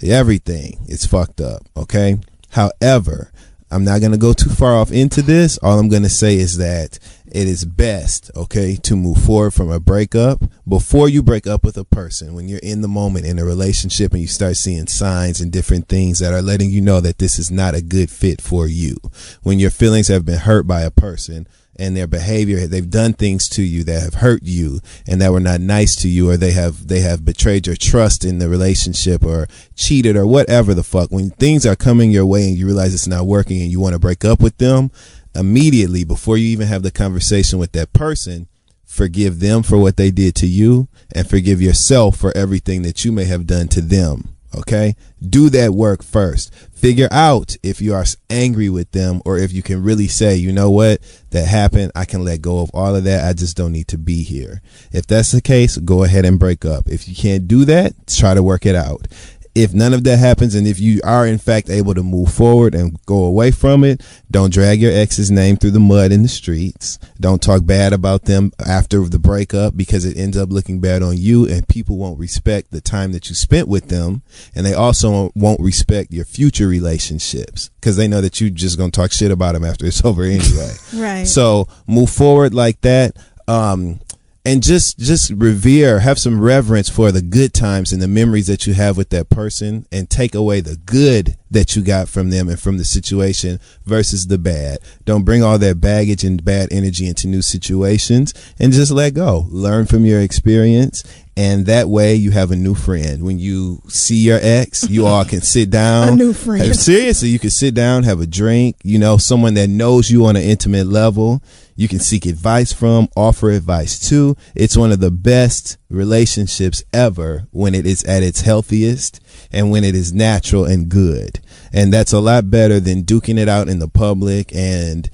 everything. is fucked up. Okay. However, I'm not going to go too far off into this. All I'm going to say is that it is best, okay, to move forward from a breakup before you break up with a person. When you're in the moment in a relationship and you start seeing signs and different things that are letting you know that this is not a good fit for you. When your feelings have been hurt by a person, and their behavior they've done things to you that have hurt you and that were not nice to you or they have they have betrayed your trust in the relationship or cheated or whatever the fuck when things are coming your way and you realize it's not working and you want to break up with them immediately before you even have the conversation with that person forgive them for what they did to you and forgive yourself for everything that you may have done to them Okay. Do that work first. Figure out if you are angry with them or if you can really say, you know what, that happened. I can let go of all of that. I just don't need to be here. If that's the case, go ahead and break up. If you can't do that, try to work it out if none of that happens and if you are in fact able to move forward and go away from it don't drag your ex's name through the mud in the streets. Don't talk bad about them after the breakup because it ends up looking bad on you and people won't respect the time that you spent with them. And they also won't respect your future relationships because they know that you're just gonna talk shit about them after it's [laughs] over anyway. Right. so move forward like that. Um and just just revere have some reverence for the good times and the memories that you have with that person and take away the good that you got from them and from the situation versus the bad. Don't bring all that baggage and bad energy into new situations and just let go. Learn from your experience and that way you have a new friend. When you see your ex you all can sit [laughs] down. A new friend. Seriously you can sit down have a drink you know someone that knows you on an intimate level you can seek advice from offer advice to. It's one of the best relationships ever when it is at its healthiest and when it is natural and good. And that's a lot better than duking it out in the public and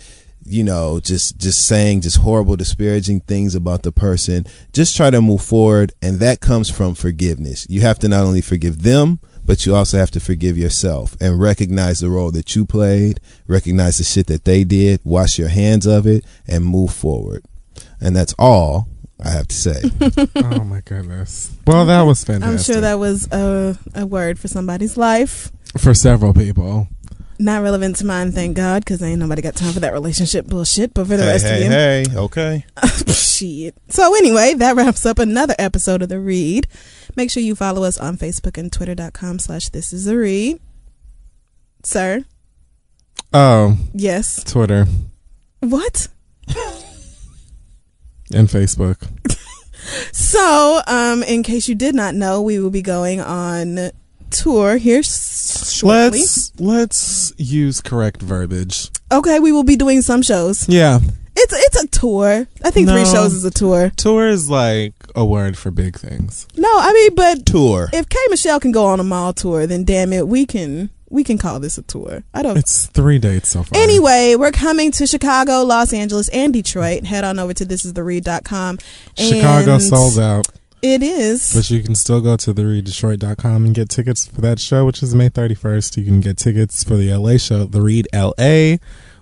you know just just saying just horrible disparaging things about the person. Just try to move forward and that comes from forgiveness. You have to not only forgive them but you also have to forgive yourself and recognize the role that you played recognize the shit that they did wash your hands of it and move forward and that's all i have to say [laughs] oh my goodness. Well, that was fantastic. I'm sure that was a, a word for somebody's life. for several people. Not relevant to mine, thank God, because ain't nobody got time for that relationship bullshit. But for the hey rest hey of you, hey okay [laughs] shit. So anyway, that wraps up another episode of The Read. Make sure you follow us on Facebook and Twitter.com slash This Is The Read. Sir, Oh, yes. Twitter What? [laughs] and Facebook. [laughs] So, um, in case you did not know, we will be going on tour here shortly. Let's let's use correct verbiage. Okay, we will be doing some shows. Yeah, It's it's a tour. I think three shows is a tour. tour is like a word for big things. No, I mean, but tour if K Michelle can go on a mall tour, then damn it, we can we can call this a tour. I don't. It's three dates so far. Anyway, we're coming to Chicago, Los Angeles, and Detroit. Head on over to thisistheread.com. Chicago and sold out, It is. but you can still go to thereaddetroit.com and get tickets for that show, which is May 31st. You can get tickets for the LA show, The Read LA,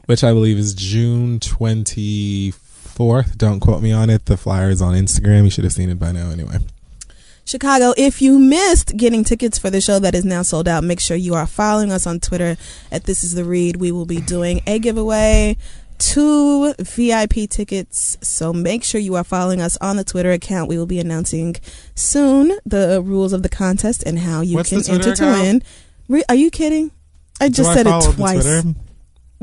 which I believe is June 24th. Don't quote me on it. The flyer is on Instagram. You should have seen it by now anyway. Chicago. If you missed getting tickets for the show that is now sold out, make sure you are following us on Twitter at This Is the Read. We will be doing a giveaway, two VIP tickets. So make sure you are following us on the Twitter account. We will be announcing soon the rules of the contest and how you What's can enter to win. Re- are you kidding? I just Do I said it follow the twice. Twitter?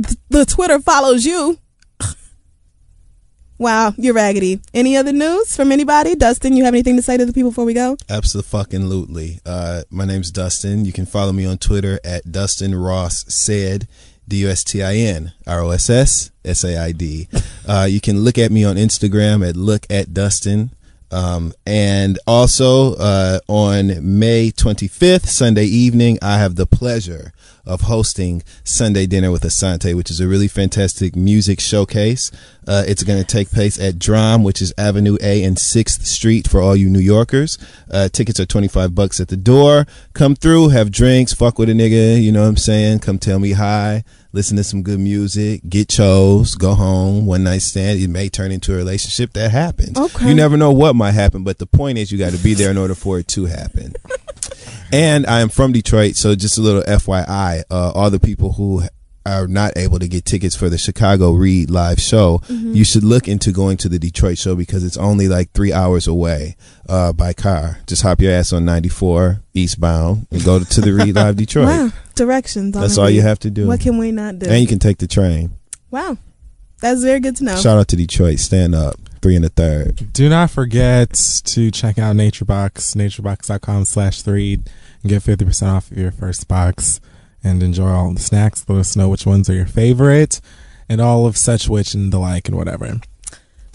Th- the Twitter follows you. [laughs] wow, you're raggedy. Any other news from anybody? Dustin, you have anything to say to the people before we go? Absolutely. Uh, my name's Dustin. You can follow me on Twitter at Dustin Ross said. D U S T I N R O S S S A I D. Uh, you can look at me on Instagram at look at Dustin. Um, and also uh, on May 25th, Sunday evening, I have the pleasure of hosting Sunday Dinner with Asante, which is a really fantastic music showcase. Uh, it's going to take place at Drum, which is Avenue A and 6th Street for all you New Yorkers. Uh, tickets are 25 bucks at the door. Come through, have drinks, fuck with a nigga, you know what I'm saying? Come tell me hi, listen to some good music, get chose, go home, one night stand. It may turn into a relationship. That happens. Okay. You never know what might happen, but the point is you got to be there in order for it to happen. [laughs] and I am from Detroit, so just a little FYI, uh, all the people who are not able to get tickets for the Chicago Read live show, you should look into going to the Detroit show because it's only like three hours away uh, by car. Just hop your ass on 94 eastbound and go to the Read Live [laughs] Detroit. Wow. Directions. That's all you have to do. What can we not do? And you can take the train. wow. That's very good to know. Shout out to Detroit. Stand up. Three and a third. Do not forget to check out NatureBox, naturebox.com slash three, and get 50% off of your first box and enjoy all the snacks. Let us know which ones are your favorite and all of such which and the like and whatever.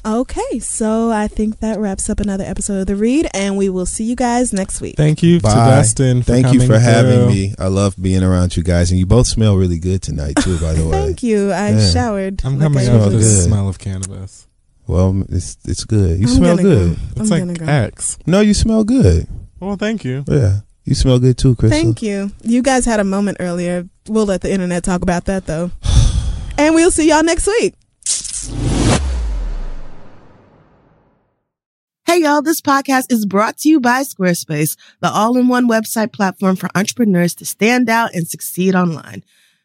Okay, so I think that wraps up another episode of The Read, and we will see you guys next week. Thank you to Dustin for Thank you coming for having me. I love being around you guys, and you both smell really good tonight too. By the [laughs] way, Thank you. I Yeah. showered. I'm coming I out with the good. smell of cannabis. Well, it's it's good. You I'm smell gonna good. go. It's I'm gonna like go. X. No, you smell good. Well, thank you. Yeah, you smell good too, Crissle. Thank you. You guys had a moment earlier. We'll let the internet talk about that though. [sighs] and we'll see y'all next week. Hey y'all, this podcast is brought to you by Squarespace, the all-in-one website platform for entrepreneurs to stand out and succeed online.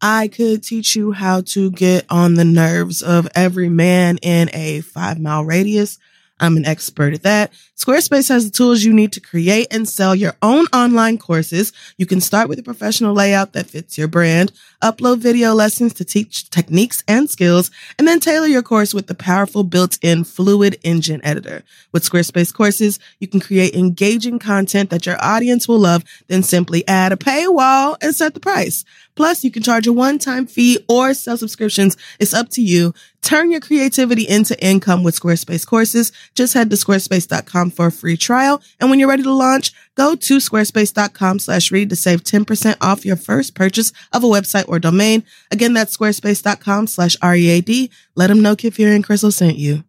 I could teach you how to get on the nerves of every man in a five mile radius. I'm an expert at that. Squarespace has the tools you need to create and sell your own online courses. You can start with a professional layout that fits your brand, upload video lessons to teach techniques and skills, and then tailor your course with the powerful built-in Fluid Engine editor. With Squarespace courses, you can create engaging content that your audience will love, then simply add a paywall and set the price. Plus, you can charge a one-time fee or sell subscriptions. It's up to you. Turn your creativity into income with Squarespace courses. Just head to squarespace.com for a free trial. And when you're ready to launch, go to squarespace.com slash read to save 10% off your first purchase of a website or domain. Again, that's squarespace.com slash READ. Let them know Kid Fury and Crissle sent you.